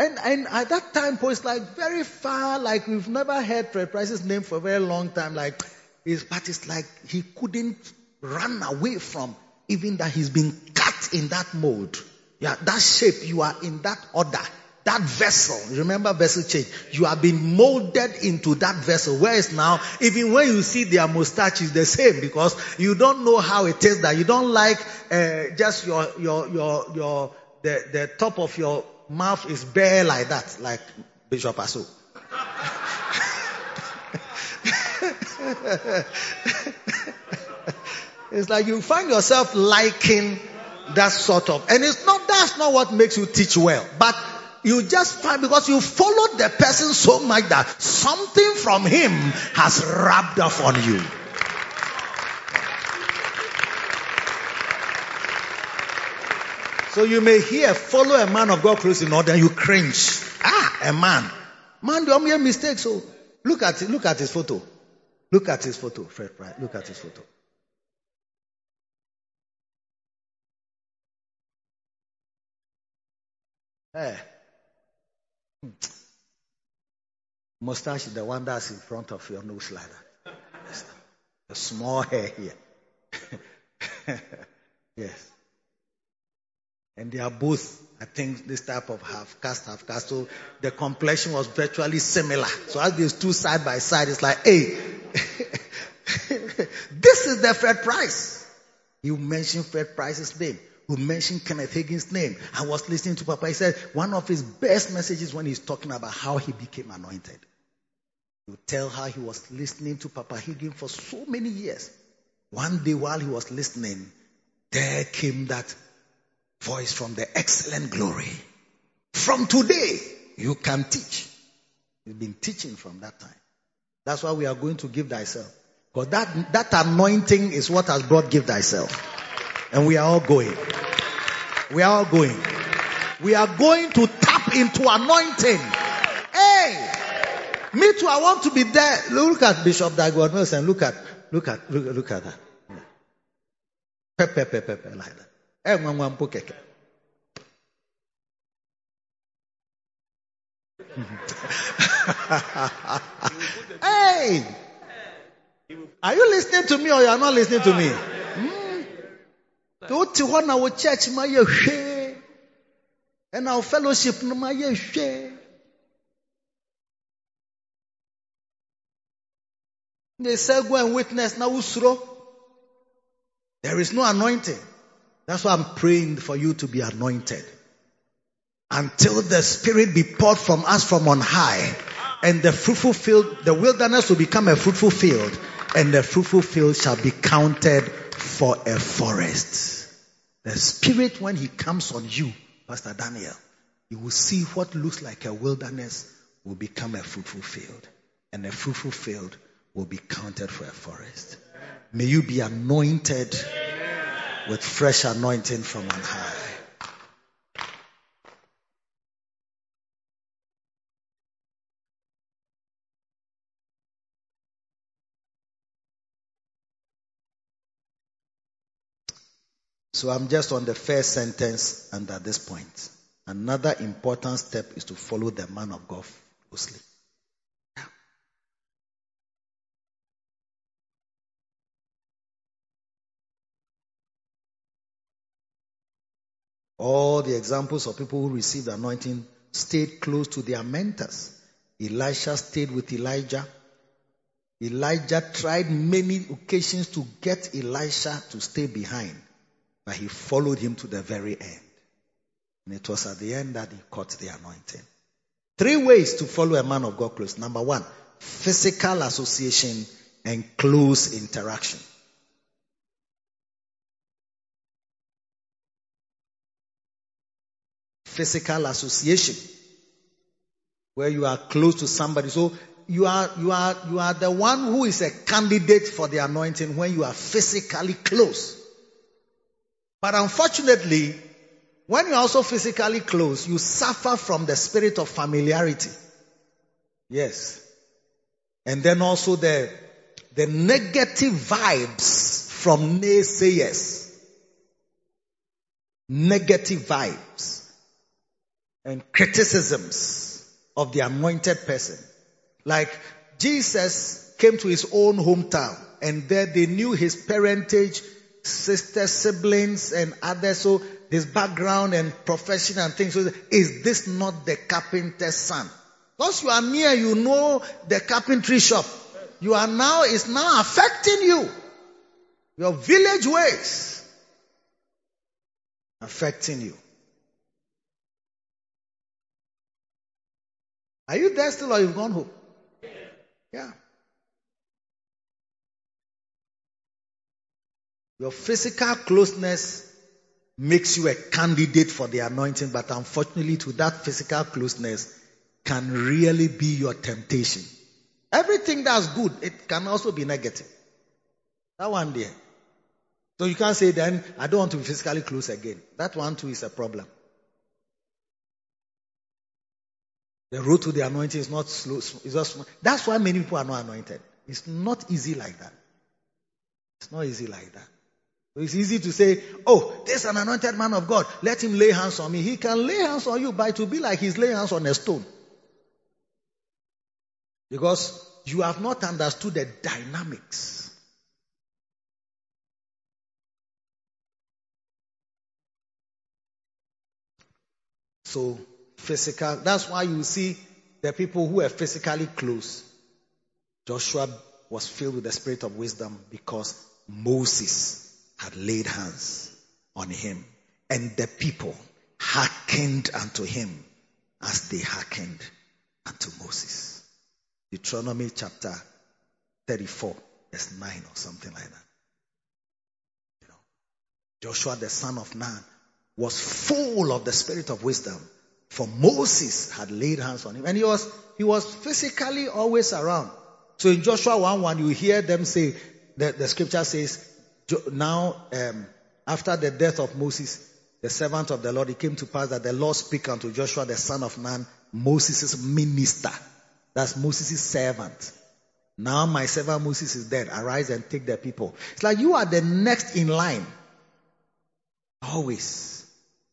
and, and at that time, it's like very far, like we've never heard Fred Price's name for a very long time. Like, his, but it's like he couldn't run away from even that he's been cut in that mold. Yeah, that shape, you are in that order. That vessel, remember vessel change. You have been molded into that vessel. Whereas now, even when you see their mustache is the same because you don't know how it is that you don't like uh, just your your your your the the top of your mouth is bare like that, like Bishop Aso. [LAUGHS] it's like you find yourself liking that sort of, and it's not, that's not what makes you teach well, but you just find because you followed the person so much that something from him has rubbed off on you. So you may hear, follow a man of God close in order, you cringe. Ah, a man. Man, do you make mistakes? So look at look at his photo. Look at his photo, Fred Price. Look at his photo. Hey. Hmm. Mustache the one that's in front of your nose like that. Small hair here. [LAUGHS] yes. And they are both, I think, this type of half caste, half caste. So the complexion was virtually similar. So as these two side by side, it's like, hey, [LAUGHS] this is the Fred Price. You mentioned Fred Price's name. You mentioned Kenneth Hagin's name. I was listening to Papa. He said one of his best messages when he's talking about how he became anointed. You tell how he was listening to Papa Hagin for so many years. One day while he was listening, there came that voice from the excellent glory. From today, you can teach. You've been teaching from that time. That's why we are going to give thyself. Because that, that anointing is what has brought give thyself. And we are all going. We are all going. We are going to tap into anointing. Hey! Me too, I want to be there. Look at Bishop Dag Heward-Mills look at, look at, look, look at that. Pepe, pepe, like that enwe nwa mpụ keke. Hey! Are you listening to me or you are not listening to me? Wote hɔ na wo church ma yɛ hwee ɛna wo fellowship ma yɛ hwee they say go and witness. Na wosuro there is no anointing. That's why I'm praying for you to be anointed. Until the Spirit be poured from us from on high. And the fruitful field, the wilderness will become a fruitful field. And the fruitful field shall be counted for a forest. The Spirit, when He comes on you, Pastor Daniel, you will see what looks like a wilderness will become a fruitful field. And a fruitful field will be counted for a forest. May you be anointed with fresh anointing from on high. So I'm just on the first sentence and at this point. Another important step is to follow the man of God closely. All the examples of people who received anointing stayed close to their mentors. Elisha stayed with Elijah. Elijah tried many occasions to get Elisha to stay behind. But he followed him to the very end. And it was at the end that he caught the anointing. Three ways to follow a man of God close. Number one, physical association and close interaction. Physical association. Where you are close to somebody. So you are, you are, you are the one who is a candidate for the anointing when you are physically close. But unfortunately, when you're also physically close, you suffer from the spirit of familiarity. Yes. And then also the, the negative vibes from naysayers. Negative vibes and criticisms of the anointed person. Like Jesus came to his own hometown and there they knew his parentage sisters, siblings, and others. So his background and profession and things. So is this not the carpenter's son? Because you are near, you know the carpentry shop. You are now, it's now affecting you. Your village ways affecting you. Are you there still or you've gone home? Yeah. Your physical closeness makes you a candidate for the anointing, but unfortunately, to that physical closeness can really be your temptation. Everything that's good, it can also be negative. That one there. So you can't say then, I don't want to be physically close again. That one too is a problem. The road to the anointing is not slow. It's just, that's why many people are not anointed. It's not easy like that. It's not easy like that. It's easy to say, oh, there's an anointed man of God. Let him lay hands on me. He can lay hands on you, but it will be like he's laying hands on a stone. Because you have not understood the dynamics. So, physical, that's why you see the people who are physically close. Joshua was filled with the spirit of wisdom because Moses had laid hands on him, and the people hearkened unto him as they hearkened unto Moses. Deuteronomy chapter 34, verse 9 or something like that. You know, Joshua the son of Nun was full of the spirit of wisdom, for Moses had laid hands on him, and he was he was physically always around. So in Joshua 1 1, you hear them say, the, the scripture says, now, um, after the death of Moses, the servant of the Lord, it came to pass that the Lord speak unto Joshua, the son of Nun, Moses' minister. That's Moses' servant. Now my servant Moses is dead. Arise and take the people. It's like you are the next in line. Always.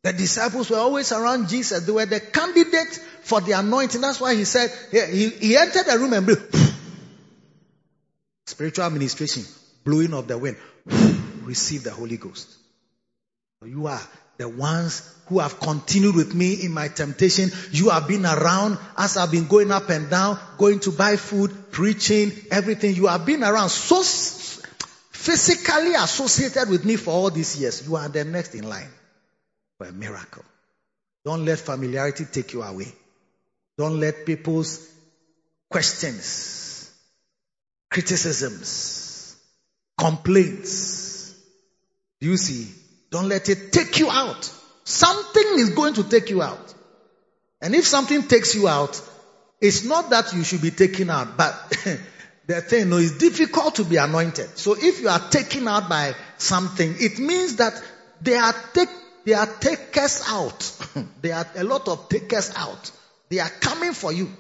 The disciples were always around Jesus. They were the candidate for the anointing. That's why he said, he, he entered the room and blew. [SNIFFS] Spiritual administration, blowing of the wind [SNIFFS] receive the Holy Ghost. You are the ones who have continued with me in my temptation. You have been around as I've been going up and down, going to buy food, preaching, everything. You have been around so physically associated with me for all these years. You are the next in line for a miracle. Don't let familiarity take you away. Don't let people's questions, criticisms, complaints. Do you see? Don't let it take you out. Something is going to take you out. And if something takes you out, it's not that you should be taken out, but [LAUGHS] the thing, no, it's difficult to be anointed. So if you are taken out by something, it means that they are take, they are takers out. [LAUGHS] there are a lot of takers out. They are coming for you.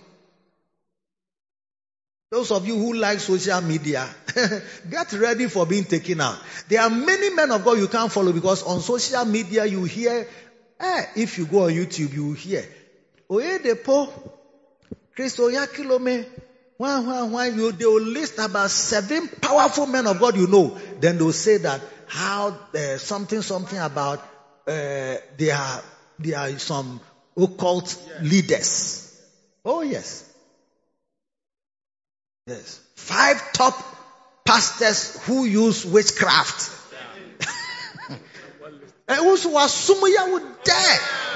Those of you who like social media, [LAUGHS] get ready for being taken out. There are many men of God you can't follow because on social media you hear, eh, if you go on YouTube, you hear, Oyedepo, Chris Oyakhilome, why, why, why, you, they will list about seven powerful men of God you know. Then they'll say that how, uh, something, something about, Uh, there are, there are some occult leaders. Oh yes. Yes. Five top pastors who use witchcraft. [LAUGHS] and.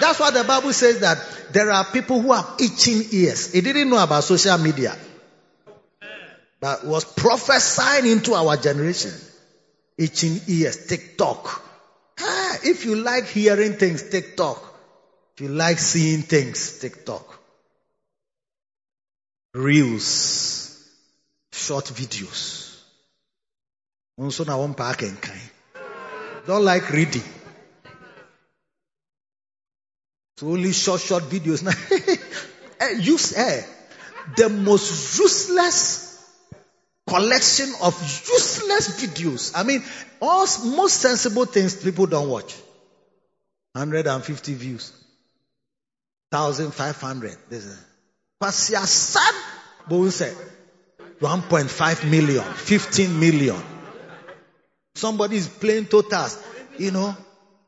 That's why the Bible says that there are people who have itching ears. He didn't know about social media. But was prophesying into our generation. Itching ears, TikTok. Ah, if you like hearing things, TikTok. If you like seeing things, TikTok. Reels short videos. Also na one park and kind. Don't like reading. It's only short, short videos. [LAUGHS] Eh, use eh, the most useless collection of useless videos. I mean, all most sensible things people don't watch. 150 views. 1500. This is. Pasia sad. But 1.5 million, 15 million. Somebody is playing totals, you know,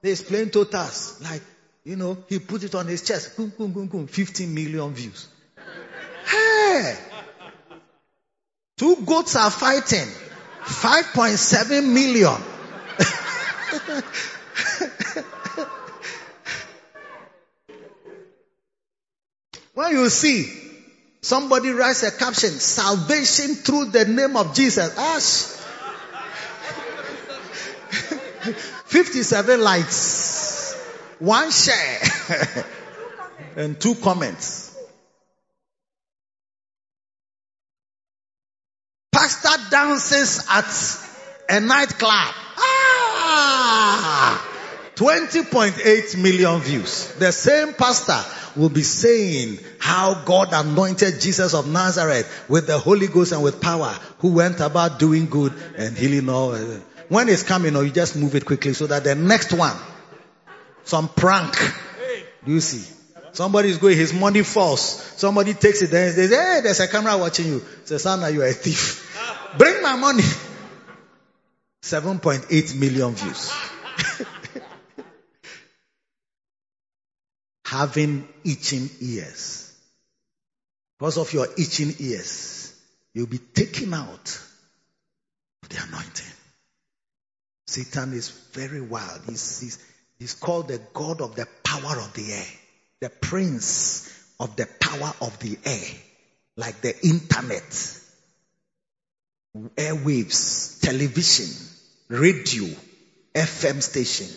he's playing totals. Like, you know, he put it on his chest, boom, boom, boom, boom, 15 million views. Hey! Two goats are fighting, 5.7 million. [LAUGHS] when you see Somebody writes a caption, salvation through the name of Jesus. Ash. [LAUGHS] 57 likes, one share, [LAUGHS] and two comments. Pastor dances at a nightclub. Ah! 20.8 million views. The same pastor will be saying how God anointed Jesus of Nazareth with the Holy Ghost and with power, who went about doing good and healing all. When it's coming, or you just move it quickly so that the next one, some prank, do you see? Somebody is going, his money falls. Somebody takes it, then they say, hey, there's a camera watching you. Says, Sana, you are a thief. Bring my money. 7.8 million views. [LAUGHS] having itching ears. Because of your itching ears, you'll be taken out of the anointing. Satan is very wild. He's, he's, he's called the God of the power of the air, the prince of the power of the air, like the internet, airwaves, television, radio, FM station.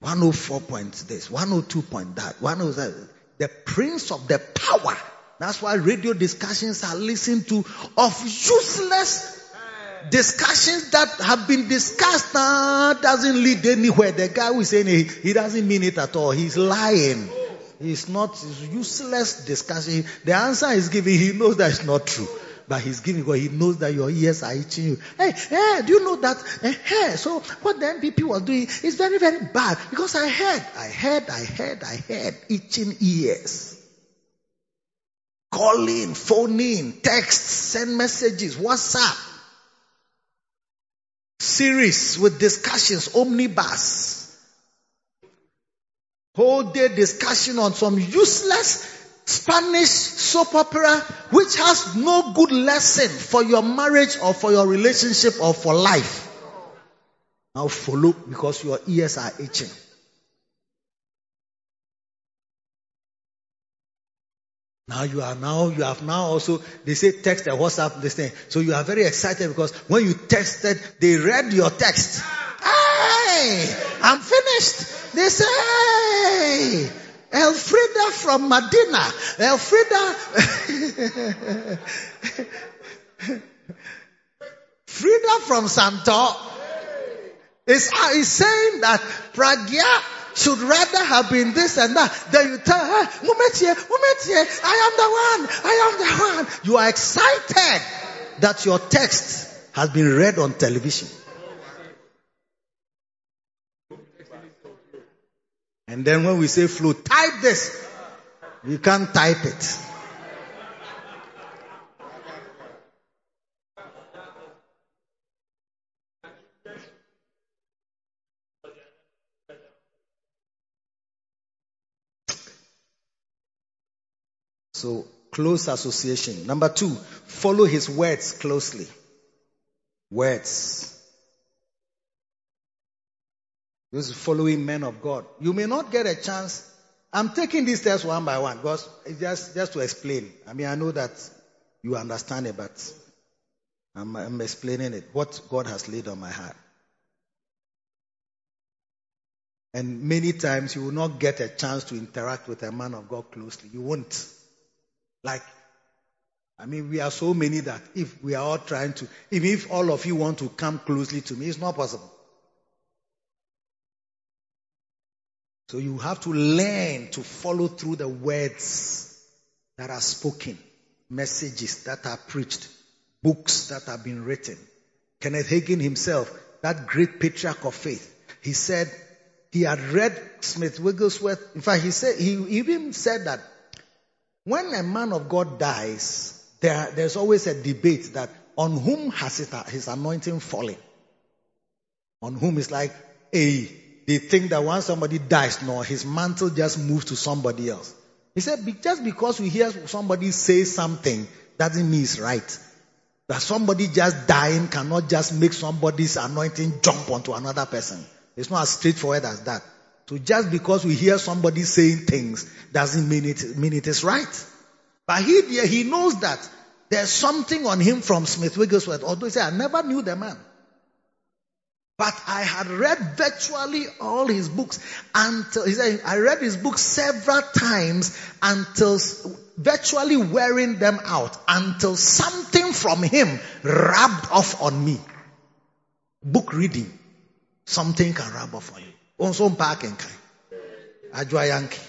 104 point this, 102 point that, 107. The prince of the power. That's why radio discussions are listened to of useless discussions that have been discussed uh, doesn't lead anywhere. The guy who is saying it, he doesn't mean it at all. He's lying. He's not it's useless discussion. The answer is given. He knows that it's not true but he's giving because he knows that your ears are itching you. Hey, hey, do you know that? Eh, hey, so what the NPP was doing is very, very bad because I heard, I heard, I heard, I heard itching ears. Calling, phoning, text, send messages, WhatsApp. Series with discussions, omnibus. Whole day discussion on some useless Spanish soap opera which has no good lesson for your marriage or for your relationship or for life. Now follow because your ears are itching. Now you are now, you have now also, they say text and WhatsApp this thing. So you are very excited because when you texted, they read your text. Hey, I'm finished. They say, hey, Elfrida from Medina. Elfrida. [LAUGHS] Frida from Santo is, uh, is saying that Pragya should rather have been this and that. Then you tell her, Mumetie, Mumetie, I am the one, I am the one. You are excited that your text has been read on television. And then when we say flow, type this. You can't type it. So close association. Number two, follow his words closely. Words. Those following men of God. You may not get a chance. I'm taking these steps one by one because just, just to explain. I mean, I know that you understand it, but I'm, I'm explaining it. What God has laid on my heart. And many times you will not get a chance to interact with a man of God closely. You won't. Like, I mean, we are so many that if we are all trying to, even if all of you want to come closely to me, it's not possible. So you have to learn to follow through the words that are spoken, messages that are preached, books that have been written. Kenneth Hagin himself, that great patriarch of faith, he said he had read Smith Wigglesworth. In fact, he said, he even said that when a man of God dies, there, there's always a debate that on whom has his anointing fallen? On whom is like, a, they think that once somebody dies, no, his mantle just moves to somebody else. He said, just because we hear somebody say something doesn't mean it's right. That somebody just dying cannot just make somebody's anointing jump onto another person. It's not as straightforward as that. So just because we hear somebody saying things doesn't mean it, mean it is right. But he, he knows that there's something on him from Smith Wigglesworth. Although he said, I never knew the man. But I had read virtually all his books until, he said, I read his books several times until virtually wearing them out until something from him rubbed off on me. Book reading. Something can rub off on you. Oh, also park and kai. Ajwa Yankee.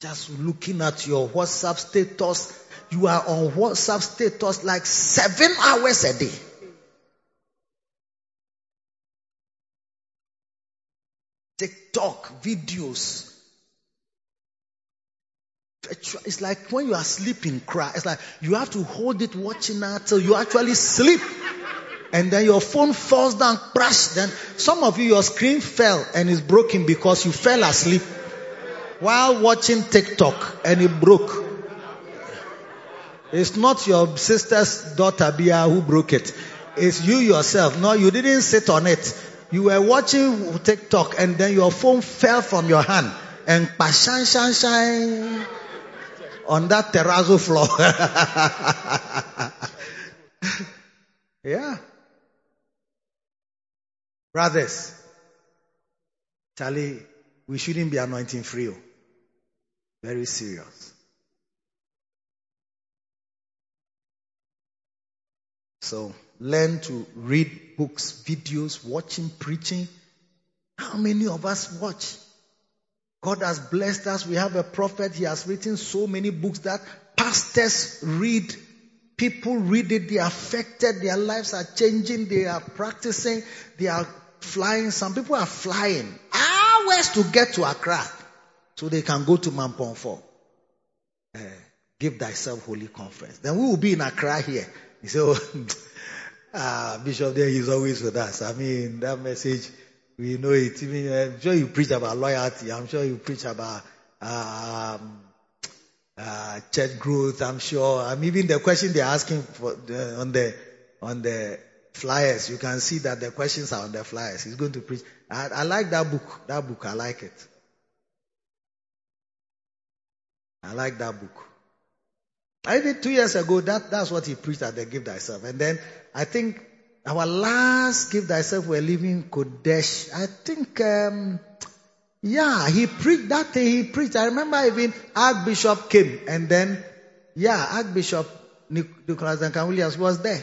Just looking at your WhatsApp status, you are on WhatsApp status like seven hours a day. TikTok videos. It's like when you are sleeping, cry. It's like you have to hold it watching until you actually sleep. And then your phone falls down, crash. Then some of you, your screen fell and is broken because you fell asleep while watching TikTok and it broke. It's not your sister's daughter Bia who broke it. It's you yourself. No, you didn't sit on it. You were watching TikTok and then your phone fell from your hand and shine, shine, shine on that terrazzo floor. [LAUGHS] yeah. Brothers, Charlie, we shouldn't be anointing free. Oh. Very serious. So learn to read books, videos, watching, preaching. How many of us watch? God has blessed us. We have a prophet. He has written so many books that pastors read. People read it. They are affected. Their lives are changing. They are practicing. They are flying. Some people are flying hours to get to Accra so they can go to Mampong Uh, give thyself holy conference. Then we will be in Accra here. Say, oh, [LAUGHS] ah, Bishop there, he's always with us. I mean, that message, we know it. I mean, I'm sure you preach about loyalty. I'm sure you preach about um, uh, church growth. I'm sure. I'm even the question they're asking for on the on the flyers. You can see that the questions are on the flyers. He's going to preach. I, I like that book. That book, I like it. I like that book. Even two years ago, that, that's what he preached at the Give Thyself. And then I think our last Give Thyself, we're leaving Qodesh. I think, um, yeah, he preached that thing he preached. I remember even Archbishop came and then, yeah, Archbishop Nicholas Duncan Williams was there.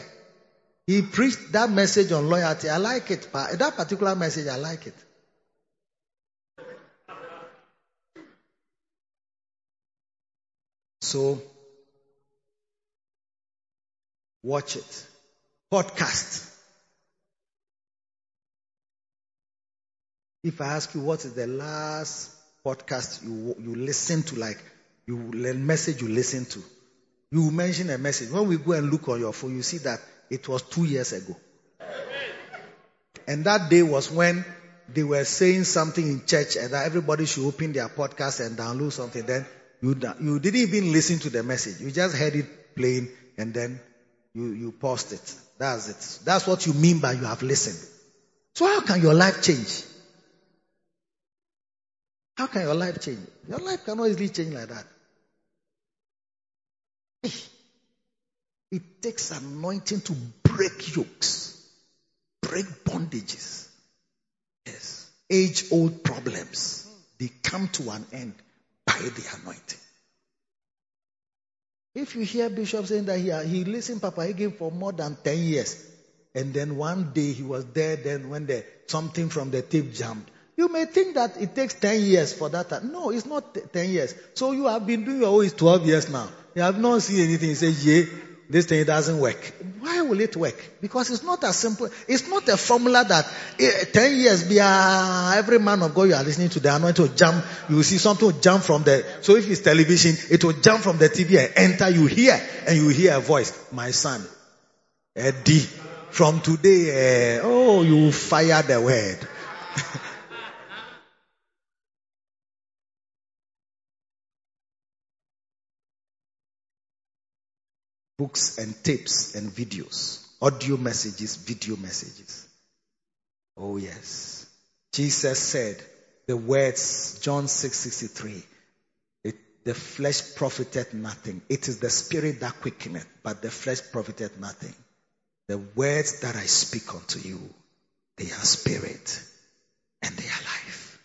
He preached that message on loyalty. I like it. That particular message, I like it. So, watch it. Podcast. If I ask you what is the last podcast you you listen to, like you message you listen to, you mention a message. When we go and look on your phone, you see that it was two years ago. And that day was when they were saying something in church and that everybody should open their podcast and download something. Then you, you didn't even listen to the message. You just heard it playing and then you, you paused it. That's it. That's what you mean by you have listened. So how can your life change? How can your life change? Your life cannot easily change like that. It takes anointing to break yokes, break bondages. Yes. Age old problems. They come to an end by the anointing. If you hear Bishop saying that he, he listened Papa Hagin for more than 10 years, and then one day he was there, then when the, something from the tape jammed, you may think that it takes 10 years for that. No, it's not 10 years. So you have been doing your own 12 years now. You have not seen anything. You say, yeah, this thing doesn't work. Why will it work? Because it's not as simple. It's not a formula that eh, 10 years, be uh, every man of God you are listening to, the anointing will jump. You will see something will jump from the, so if it's television, it will jump from the TV and enter. You hear, and you hear a voice. My son, Eddie, from today, uh, oh, you fire the word. [LAUGHS] books and tapes and videos, audio messages, video messages. Oh yes. Jesus said the words, John 6 63, the flesh profited nothing. It is the spirit that quickeneth, but the flesh profited nothing. The words that I speak unto you, they are spirit and they are life.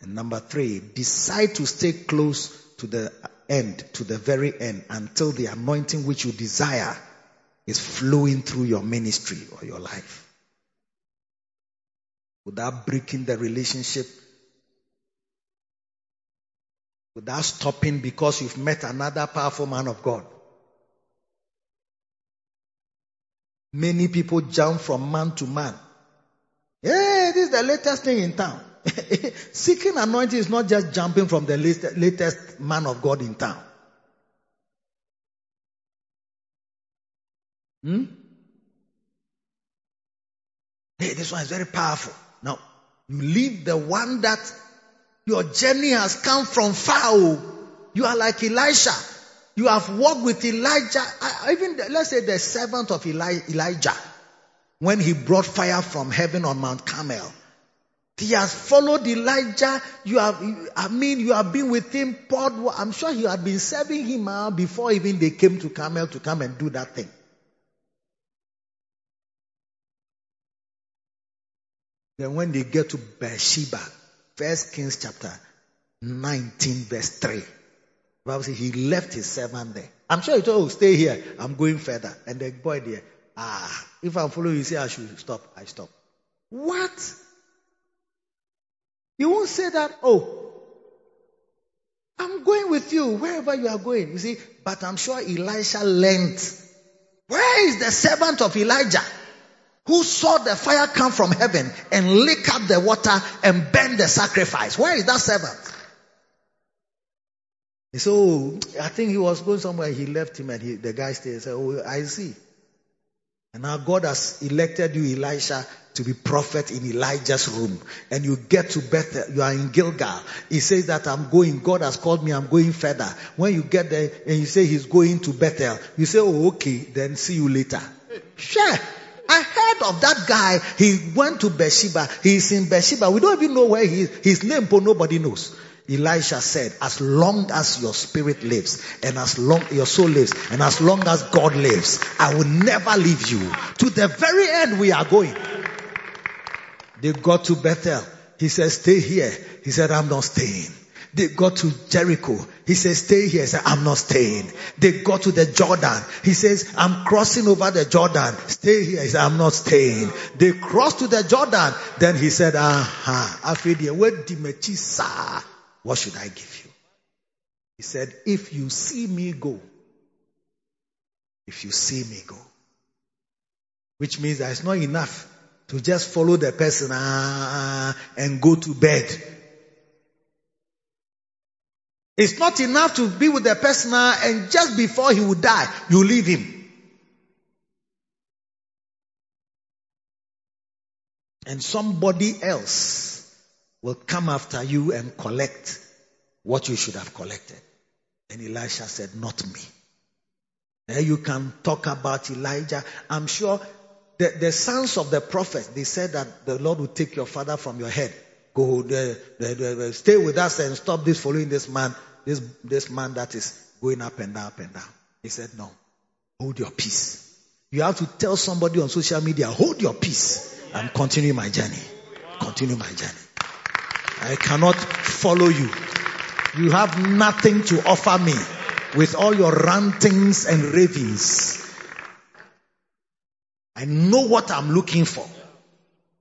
And number three, decide to stay close to the end, to the very end, until the anointing which you desire is flowing through your ministry or your life. Without breaking the relationship, without stopping because you've met another powerful man of God. Many people jump from man to man. Hey, this is the latest thing in town. [LAUGHS] Seeking anointing is not just jumping from the latest man of God in town. Hmm? Hey, this one is very powerful. Now, you leave the one that your journey has come from far. You are like Elisha. You have walked with Elijah. Even let's say the servant of Elijah, when he brought fire from heaven on Mount Carmel. He has followed Elijah. You have, I mean, you have been with him. I'm sure you had been serving him uh, before even they came to Carmel to come and do that thing. Then when they get to Beersheba, First Kings chapter 19 verse 3. Bible says he left his servant there. I'm sure he told, oh, stay here. I'm going further. And the boy there, ah, if I'm following you, say I should stop. I stop. What? You won't say that, oh, I'm going with you wherever you are going. You see, but I'm sure Elisha learned. Where is the servant of Elijah who saw the fire come from heaven and lick up the water and burn the sacrifice? Where is that servant? So Oh, I think he was going somewhere. He left him and he, the guy stayed and said, Oh, I see. And now God has elected you, Elisha, to be prophet in Elijah's room. And you get to Bethel, you are in Gilgal. He says that I'm going, God has called me, I'm going further. When you get there and you say he's going to Bethel, you say, oh, okay, then see you later. Sure. I heard of that guy. He went to Beersheba. He's in Beersheba. We don't even know where he is. His name, but nobody knows. Elisha said, as long as your spirit lives and as long your soul lives and as long as God lives, I will never leave you. To the very end we are going. They got to Bethel. He said, stay here. He said, I'm not staying. They got to Jericho. He says, stay here. He said, I'm not staying. They got to the Jordan. He says, I'm crossing over the Jordan. Stay here. He said, I'm not staying. They crossed to the Jordan. Then he said, aha, Afidi, what should I give you? He said, if you see me go, if you see me go, which means that it's not enough to just follow the person ah, and go to bed. It's not enough to be with the person ah, and just before he would die, you leave him. And somebody else will come after you and collect what you should have collected. And Elisha said, Not me. There you can talk about Elijah. I'm sure the, the sons of the prophet, they said that the Lord will take your father from your head. Go, stay with us and stop this following this man, this, this man that is going up and down, up and down. He said, no, hold your peace. You have to tell somebody on social media, hold your peace. I'm continuing my journey. Continue my journey. I cannot follow you. You have nothing to offer me with all your rantings and ravings. I know what I'm looking for.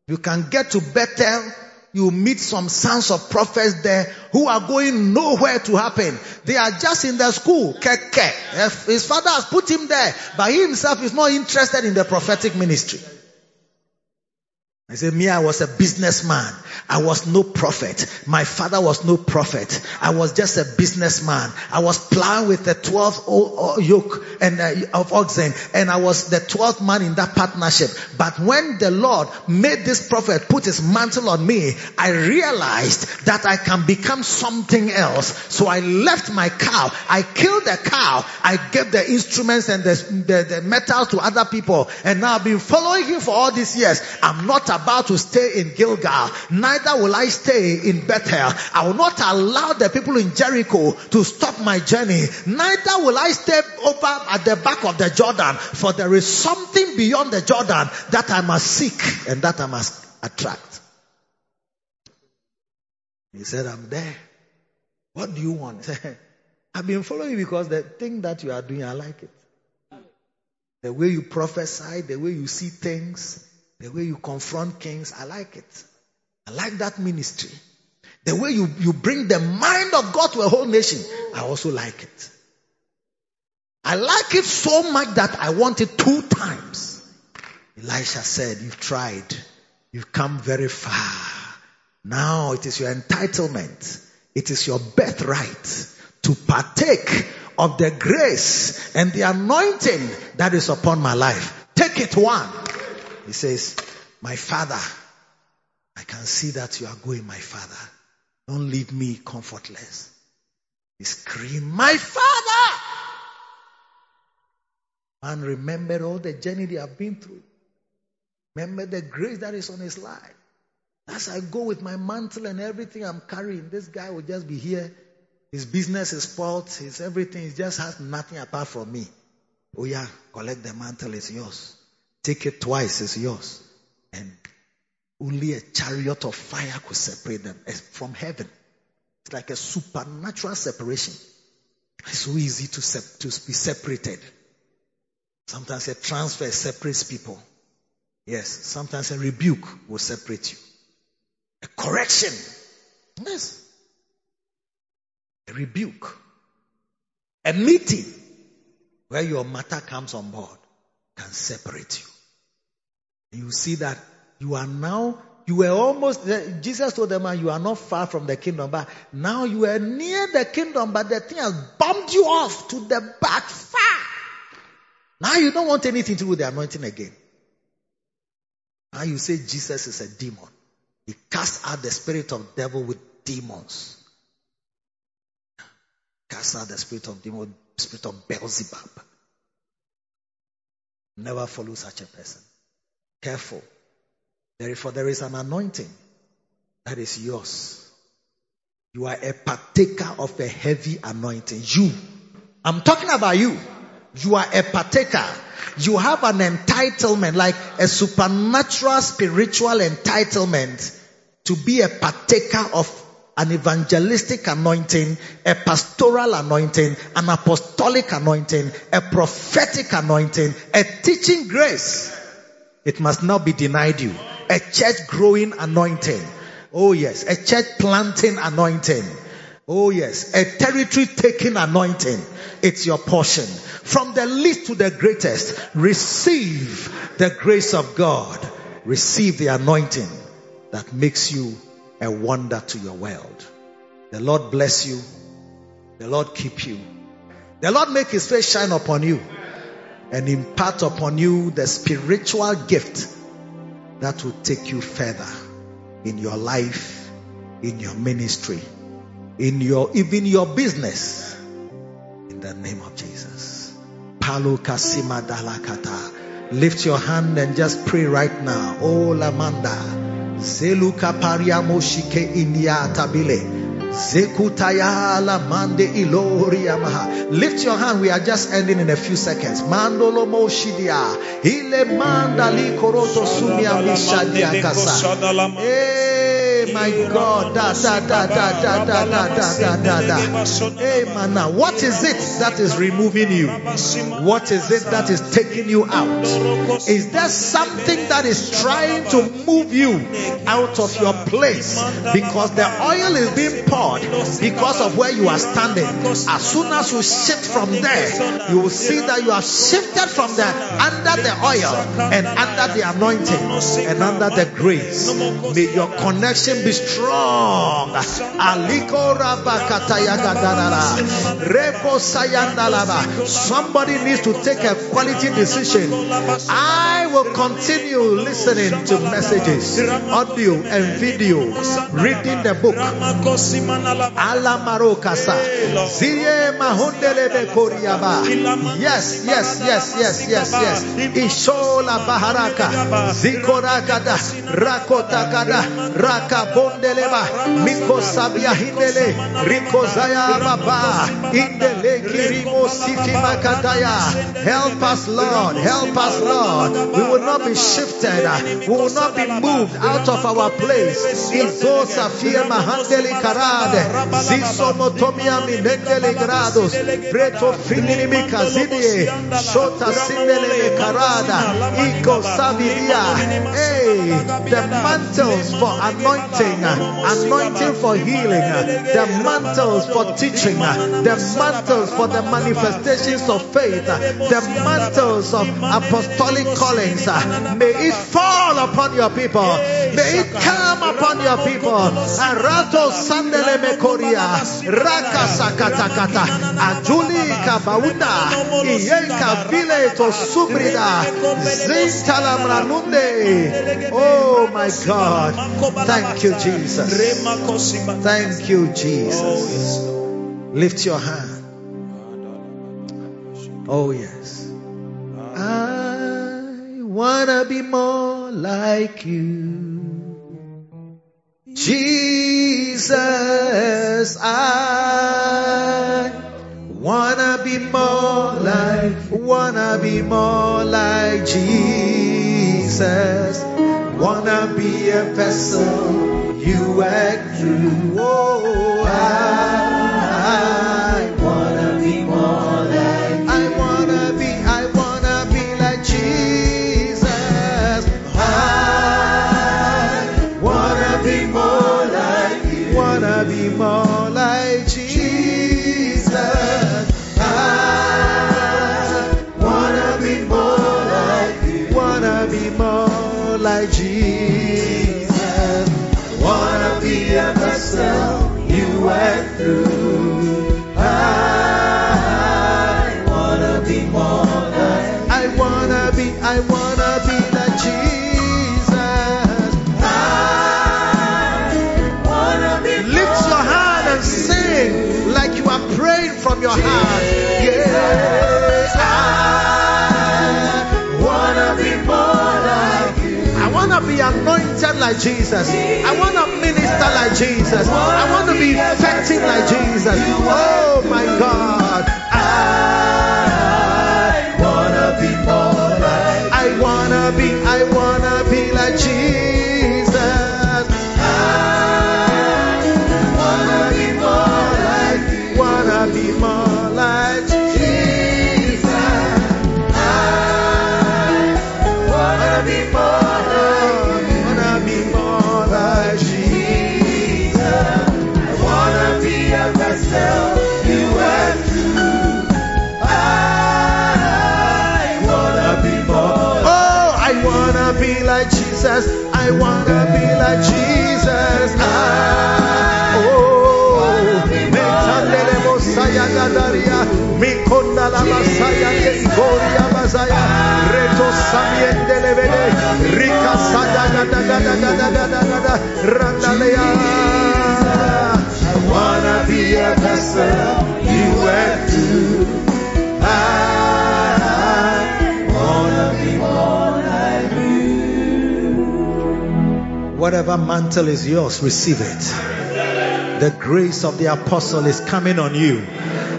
You can get to Bethel, you meet some sons of prophets there who are going nowhere to happen. They are just in the school. Keke. His father has put him there, but he himself is not interested in the prophetic ministry. I said, me, I was a businessman. I was no prophet. My father was no prophet. I was just a businessman. I was plowing with the 12th yoke and uh, of oxen and I was the 12th man in that partnership. But when the Lord made this prophet put his mantle on me, I realized that I can become something else. So I left my cow. I killed the cow. I gave the instruments and the, the, the metals to other people. And now I've been following him for all these years. I'm not about to stay in Gilgal. Neither will I stay in Bethel. I will not allow the people in Jericho to stop my journey. Neither will I stay over at the back of the Jordan. For there is something beyond the Jordan that I must seek and that I must attract. He said, I'm there. What do you want? [LAUGHS] I've been following you because the thing that you are doing, I like it. The way you prophesy, the way you see things, the way you confront kings, I like it. I like that ministry. The way you, you bring the mind of God to a whole nation, I also like it. I like it so much that I want it two times. Elisha said, You've tried. You've come very far. Now it is your entitlement. It is your birthright to partake of the grace and the anointing that is upon my life. Take it one. He says, My father, I can see that you are going, my father. Don't leave me comfortless. He screamed, My father! Man remember all the journey they have been through. Remember the grace that is on his life. As I go with my mantle and everything I'm carrying, this guy will just be here. His business is spoiled. His everything. He just has nothing apart from me. Oh yeah, collect the mantle. It's yours. Take it twice, it's yours. And only a chariot of fire could separate them eh, from heaven. It's like a supernatural separation. It's so easy to, sep- to be separated. Sometimes a transfer separates people. Yes, sometimes a rebuke will separate you. A correction. Yes. A rebuke. A meeting where your matter comes on board can separate you. You see that you are now, you were almost, Jesus told them, ah, you are not far from the kingdom, but now you are near the kingdom, but the thing has bumped you off to the back far. Now you don't want anything to do with the anointing again. Now you say Jesus is a demon. He cast out the spirit of devil with demons. Cast out the spirit of demon, spirit of Beelzebub. Never follow such a person. Careful. Therefore, there is an anointing that is yours. You are a partaker of a heavy anointing. You. I'm talking about you. You are a partaker. You have an entitlement, like a supernatural spiritual entitlement to be a partaker of an evangelistic anointing, a pastoral anointing, an apostolic anointing, a prophetic anointing, a teaching grace. It must not be denied you. A church growing anointing. Oh yes, a church planting anointing. Oh yes, a territory taking anointing. It's your portion. From the least to the greatest, receive the grace of God. Receive the anointing that makes you a wonder to your world. The Lord bless you. The Lord keep you. The Lord make his face shine upon you and impart upon you the spiritual gift that will take you further in your life, in your ministry, in your even your business. In the name of Jesus. Palo kasima dalakata. Lift your hand and just pray right now. Oh Lamanda. Zeluka pariamo shike inia tabile. Zekutaya la mande iloria maha. Lift your hand. We are just ending in a few seconds. Mandolo mo shidia. Ile manda li koroto sumia mishadia kasa. Hey, my God. Da, da, da, da, da, da, da, da, da, da. Hey, man. Now, what is it that is removing you? What is it that is taking you out? Is there something that is trying to move you out of your place? Because the oil is being poured because of where you are standing. As soon as you shift from there, you will see that you have shifted from there under the oil and under the anointing and under the grace. May your connection be strong. Somebody needs to take a quality decision. I will continue listening to messages, audio and video, reading the book. Yes, yes, yes, yes, yes, yes. Ishola baharaka. Zikorakada. Rakotakada. Rakabondeleba. Miko sabia hindele. Riko zaya baba. Indele kirimo siti makataya. Help us, Lord. Help us, Lord. We will not be shifted. We will not be moved out of our place. Izo safia mahandeli karade. Ziso motomia grados. Preto finini. Shota sindele karada. Iko saviria. Hey, the mantles for anointing, Uh, anointing for healing, uh, the mantles for teaching, uh, the mantles for the manifestations of faith, the mantles of apostolic callings. May it fall upon your people. May it come upon your people. Arato sandele mekoria. Raka sakatakata. Ajuli kabaunda. Iyenka vile to subrida. Zintala mranunde. Oh my God. Thank you, Jesus. Thank you, Jesus. Lift your hand. Oh, yes. I wanna be more like you. Jesus, I wanna be more like, wanna be more like Jesus. Wanna be a vessel you act through. Oh, I anointed like Jesus. Your hand and sing like you are praying from your heart. Yes, I want to be more like I wanna be anointed like Jesus. I wanna minister like Jesus. I want to be effective like Jesus. Oh my God. I wanna be more like I wanna be, I wanna be like Jesus. I wanna be like Jesus. Ah, oh, la Masaya Levede, Rika. I wanna be a vessel you went through. Whatever mantle is yours, receive it. The grace of the apostle is coming on you.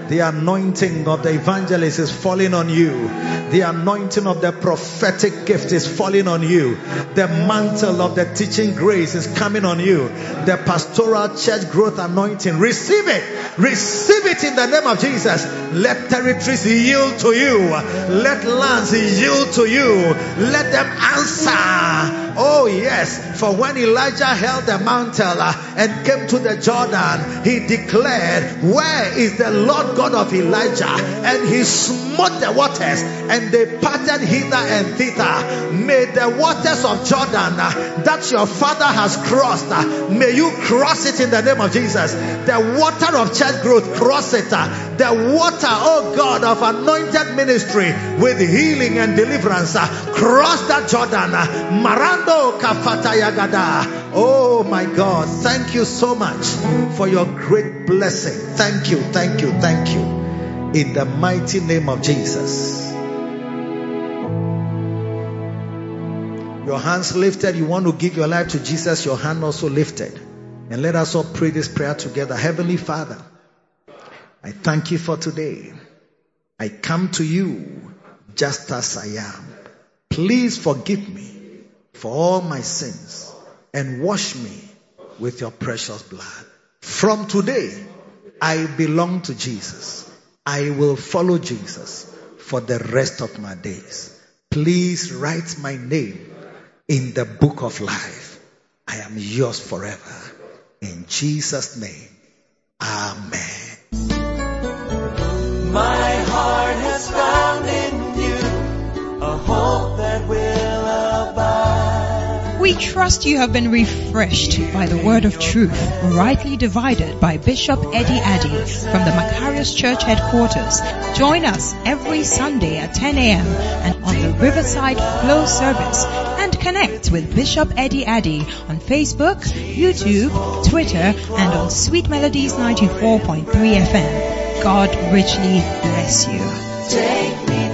The anointing of the evangelist is falling on you. The anointing of the prophetic gift is falling on you. The mantle of the teaching grace is coming on you. The pastoral church growth anointing. Receive it. Receive it in the name of Jesus. Let territories yield to you. Let lands yield to you. Let them answer. Oh, yes. For when Elijah held the mantle uh, and came to the Jordan, he declared, Where is the Lord God of Elijah? And he smote the waters and they parted hither and thither. May the waters of Jordan uh, that your father has crossed, uh, may you cross it in the name of Jesus. The water of church growth, cross it. The water, oh God, of anointed ministry with healing and deliverance, cross that Jordan. uh, Oh my God, thank you so much for your great blessing. Thank you, thank you, thank you. In the mighty name of Jesus. Your hands lifted, you want to give your life to Jesus, your hand also lifted. And let us all pray this prayer together. Heavenly Father, I thank you for today. I come to you just as I am. Please forgive me for all my sins and wash me with your precious blood. From today, I belong to Jesus. I will follow Jesus for the rest of my days. Please write my name in the book of life. I am yours forever. In Jesus' name, Amen. My heart has found We trust you have been refreshed by the word of truth, rightly divided by Bishop Eddie Addy from the Makarios Church headquarters. Join us every Sunday at 10 a.m. and on the Riverside Flow service and connect with Bishop Eddie Addy on Facebook, YouTube, Twitter, and on Sweet Melodies 94.3 FM. God richly bless you.